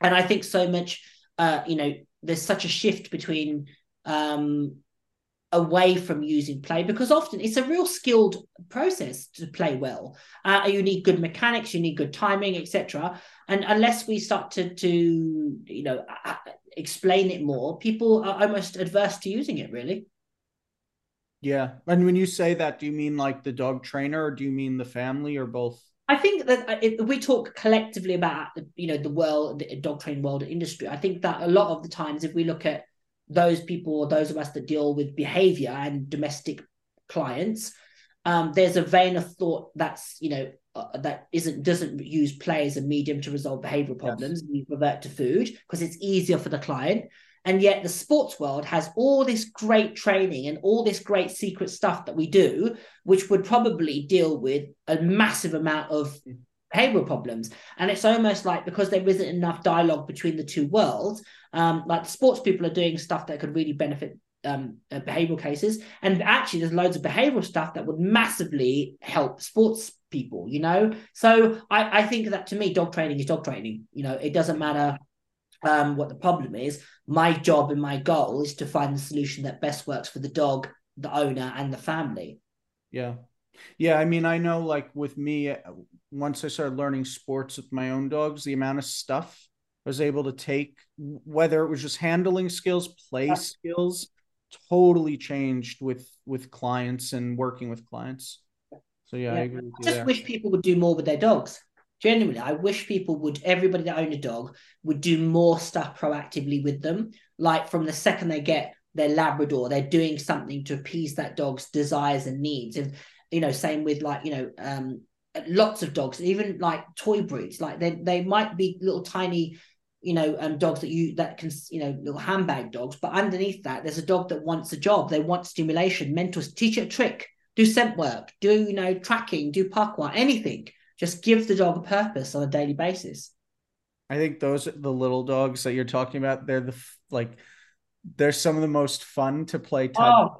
and I think so much uh, you know, there's such a shift between um, away from using play because often it's a real skilled process to play well. Uh, you need good mechanics, you need good timing, etc. And unless we start to to you know explain it more, people are almost adverse to using it. Really. Yeah, and when you say that, do you mean like the dog trainer, or do you mean the family, or both? I think that uh, if we talk collectively about you know the world, the dog training world industry. I think that a lot of the times, if we look at those people or those of us that deal with behavior and domestic clients, um, there's a vein of thought that's you know uh, that isn't doesn't use play as a medium to resolve behavioral problems. Yes. We revert to food because it's easier for the client. And yet the sports world has all this great training and all this great secret stuff that we do, which would probably deal with a massive amount of behavioral problems. And it's almost like because there isn't enough dialogue between the two worlds, um, like sports people are doing stuff that could really benefit um, uh, behavioral cases. And actually, there's loads of behavioral stuff that would massively help sports people, you know? So I, I think that to me, dog training is dog training. You know, it doesn't matter um, what the problem is. My job and my goal is to find the solution that best works for the dog, the owner, and the family. Yeah. Yeah. I mean, I know like with me, once I started learning sports with my own dogs, the amount of stuff I was able to take, whether it was just handling skills, play yeah. skills, totally changed with with clients and working with clients. So yeah, yeah. I agree. I just there. wish people would do more with their dogs genuinely i wish people would everybody that own a dog would do more stuff proactively with them. Like from the second they get their labrador they're doing something to appease that dog's desires and needs. And you know same with like you know um lots of dogs even like toy breeds. Like they they might be little tiny you know um dogs that you that can you know little handbag dogs. But underneath that there's a dog that wants a job. They want stimulation mentors teach it a trick do scent work do you know tracking do parkour anything just give the dog a purpose on a daily basis. I think those the little dogs that you're talking about, they're the like they're some of the most fun to play oh,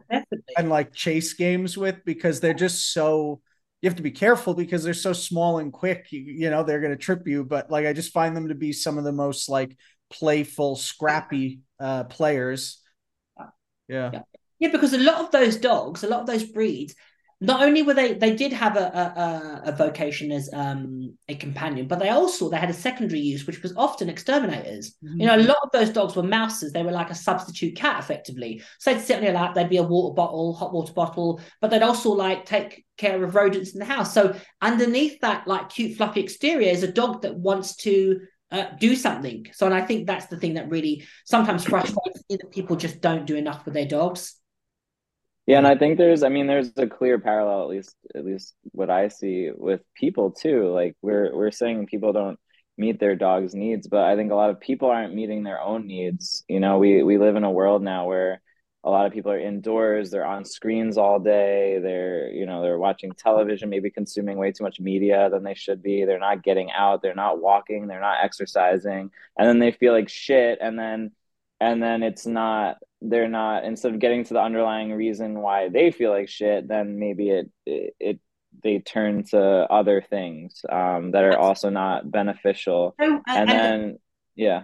and like chase games with because they're just so you have to be careful because they're so small and quick you, you know they're going to trip you. But like i just find them to be some of the most like playful scrappy uh players. Yeah. yeah. Yeah because a lot of those dogs a lot of those breeds not only were they they did have a a, a vocation as um, a companion, but they also they had a secondary use, which was often exterminators. Mm-hmm. You know, a lot of those dogs were mouses. They were like a substitute cat, effectively. So they'd sit on your lap. They'd be a water bottle, hot water bottle, but they'd also like take care of rodents in the house. So underneath that, like cute fluffy exterior, is a dog that wants to uh, do something. So, and I think that's the thing that really sometimes frustrates me that people just don't do enough with their dogs. Yeah, and mm. I think there's I mean there's a clear parallel at least at least what I see with people too. Like we're we're saying people don't meet their dog's needs, but I think a lot of people aren't meeting their own needs. You know, we we live in a world now where a lot of people are indoors, they're on screens all day, they're, you know, they're watching television, maybe consuming way too much media than they should be. They're not getting out, they're not walking, they're not exercising, and then they feel like shit and then and then it's not they're not instead of getting to the underlying reason why they feel like shit then maybe it it, it they turn to other things um, that are also not beneficial and, and then yeah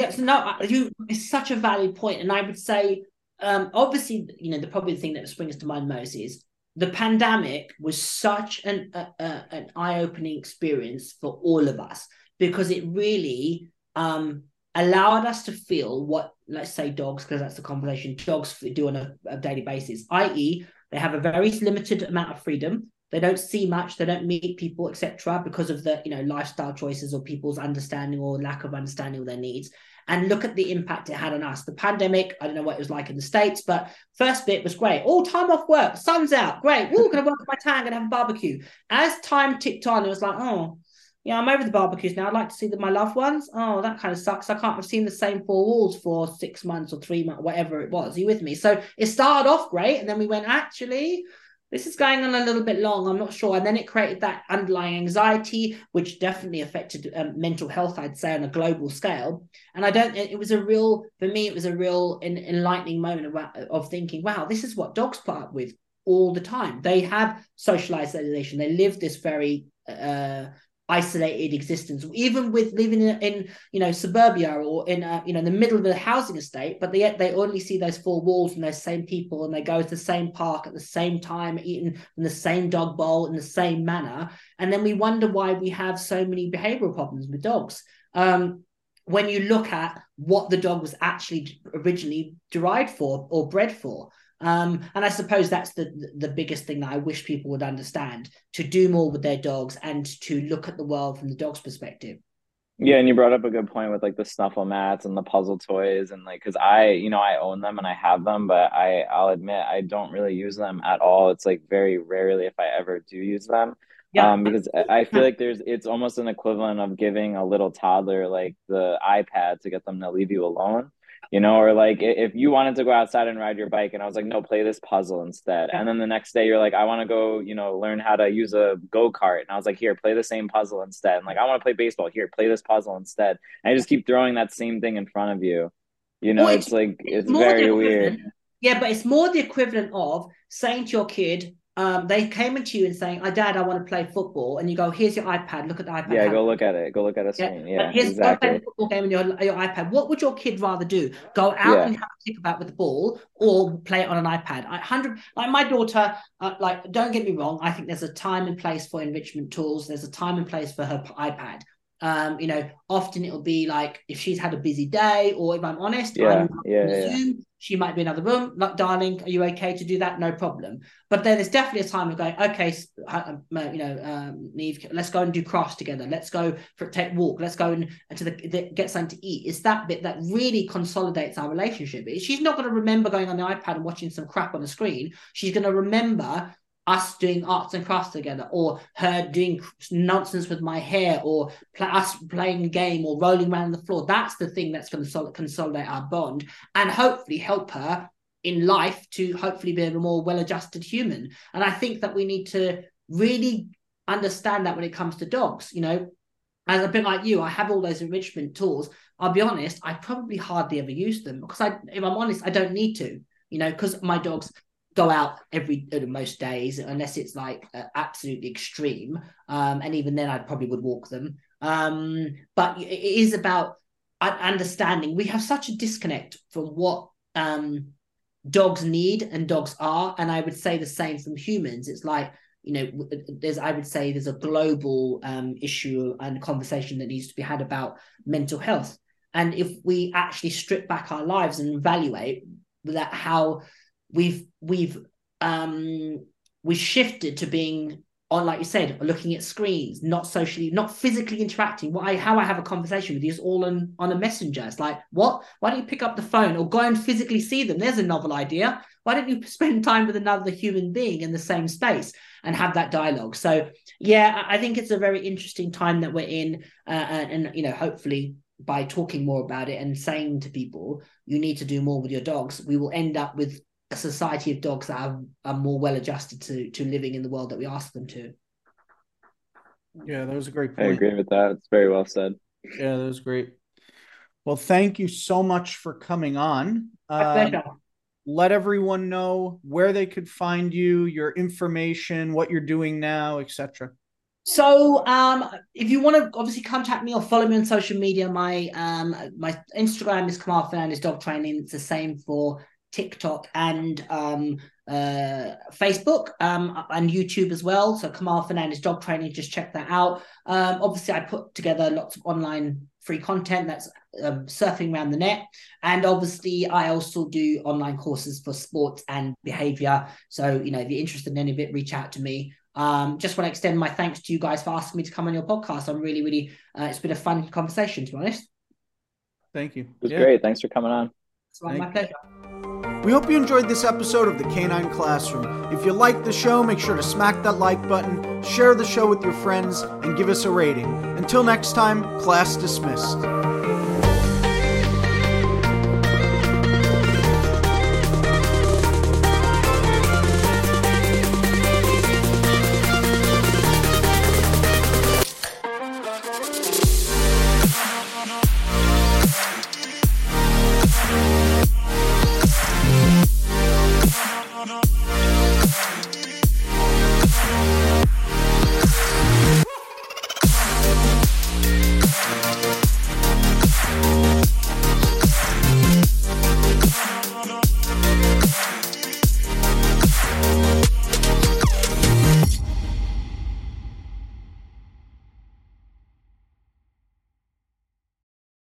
Yes, no, you. It's such a valid point, and I would say, um, obviously, you know, the probably the thing that springs to mind most is the pandemic was such an uh, uh, an eye opening experience for all of us because it really um, allowed us to feel what, let's say, dogs, because that's the conversation dogs do on a, a daily basis, i.e., they have a very limited amount of freedom. They don't see much. They don't meet people, etc., because of the you know lifestyle choices or people's understanding or lack of understanding of their needs. And look at the impact it had on us. The pandemic, I don't know what it was like in the states, but first bit was great. All time off work, sun's out, great. We're gonna work my tank and have a barbecue. As time ticked on, it was like, oh, yeah, I'm over the barbecues now. I'd like to see the, my loved ones. Oh, that kind of sucks. I can't have seen the same four walls for six months or three months, whatever it was. Are you with me? So it started off great. And then we went, actually, this is going on a little bit long. I'm not sure. And then it created that underlying anxiety, which definitely affected um, mental health, I'd say, on a global scale. And I don't, it, was a real, for me, it was a real enlightening moment of, of thinking, wow, this is what dogs put up with all the time. They have socialization. They live this very uh, isolated existence, even with living in, in you know suburbia or in a, you know in the middle of a housing estate. But yet they only see those four walls and those same people, and they go to the same park at the same time, eating from the same dog bowl in the same manner. And then we wonder why we have so many behavioral problems with dogs. Um, when you look at what the dog was actually originally derived for or bred for. Um, and I suppose that's the the biggest thing that I wish people would understand: to do more with their dogs and to look at the world from the dog's perspective. Yeah, and you brought up a good point with like the snuffle mats and the puzzle toys, and like because I, you know, I own them and I have them, but I, I'll admit I don't really use them at all. It's like very rarely if I ever do use them. Yeah. Um, because I feel like there's it's almost an equivalent of giving a little toddler like the iPad to get them to leave you alone you know, or like if you wanted to go outside and ride your bike and I was like, no, play this puzzle instead. And then the next day you're like, I want to go, you know, learn how to use a go kart. And I was like, here, play the same puzzle instead. And like, I want to play baseball. Here, play this puzzle instead. And I just keep throwing that same thing in front of you. You know, well, it's, it's, like, it's, it's very weird. Yeah, but it's more the equivalent of saying to your kid, um, they came into you and saying, "I dad, I want to play football," and you go, "Here's your iPad. Look at the iPad." Yeah, go look at it. Go look at a screen. Yeah, yeah here's exactly. a football game on your, your iPad. What would your kid rather do? Go out yeah. and have a kick about with the ball, or play it on an iPad? I hundred like my daughter. Uh, like, don't get me wrong. I think there's a time and place for enrichment tools. There's a time and place for her iPad. Um, you know, often it'll be like if she's had a busy day, or if I'm honest, yeah, I'm yeah, yeah. Zoom, she might be in another room. Like, darling, are you okay to do that? No problem. But then there's definitely a time of going, okay, uh, you know, um, Neve, let's go and do crafts together. Let's go for a take walk. Let's go and, and to the, the, get something to eat. It's that bit that really consolidates our relationship. She's not going to remember going on the iPad and watching some crap on the screen. She's going to remember us doing arts and crafts together, or her doing nonsense with my hair, or pl- us playing a game or rolling around the floor. That's the thing that's going to sol- consolidate our bond and hopefully help her in life to hopefully be a more well-adjusted human. And I think that we need to really understand that when it comes to dogs. You know, as a bit like you, I have all those enrichment tools. I'll be honest, I probably hardly ever use them because I, if I'm honest, I don't need to. You know, because my dogs go out every uh, most days unless it's like uh, absolutely extreme um, and even then i probably would walk them. Um, but it is about understanding. We have such a disconnect from what um, dogs need and dogs are and i would say the same from humans. It's like you know there's i would say there's a global um, issue and conversation that needs to be had about mental health. And if we actually strip back our lives and evaluate that how we've we've um we shifted to being on like you said looking at screens not socially not physically interacting. I how i have a conversation with you is all on on a messenger. It's like what? Why don't you pick up the phone or go and physically see them? There's a novel idea. Why don't you [LAUGHS] spend time with another human being in the same space and have that dialogue? So yeah i think it's a very interesting time that we're in uh, and, and you know hopefully by talking more about it and saying to people you need to do more with your dogs we will end up with a society of dogs that are, are more well adjusted to to living in the world that we ask them to. Yeah, that was a great point. I agree with that. It's very well said. Yeah, that was great. Well, thank you so much for coming on. Um, let everyone know where they could find you, your information, what you're doing now, etc. So, um, if you want to obviously contact me or follow me on social media, my um, my Instagram is Kamal Fernandez Dog Training. It's the same for TikTok and um, uh, Facebook um, and YouTube as well. So Kamal Fernandez Dog Training, just check that out. Um, obviously, I put together lots of online free content that's um, surfing around the net, and obviously, I also do online courses for sports and behavior. So you know, if you're interested in any of it, reach out to me. Um, just want to extend my thanks to you guys for asking me to come on your podcast. I'm really, really, uh, it's been a fun conversation, to be honest. Thank you. It was yeah. great. Thanks for coming on. It's my pleasure. We hope you enjoyed this episode of the Canine Classroom. If you liked the show, make sure to smack that like button, share the show with your friends, and give us a rating. Until next time, class dismissed.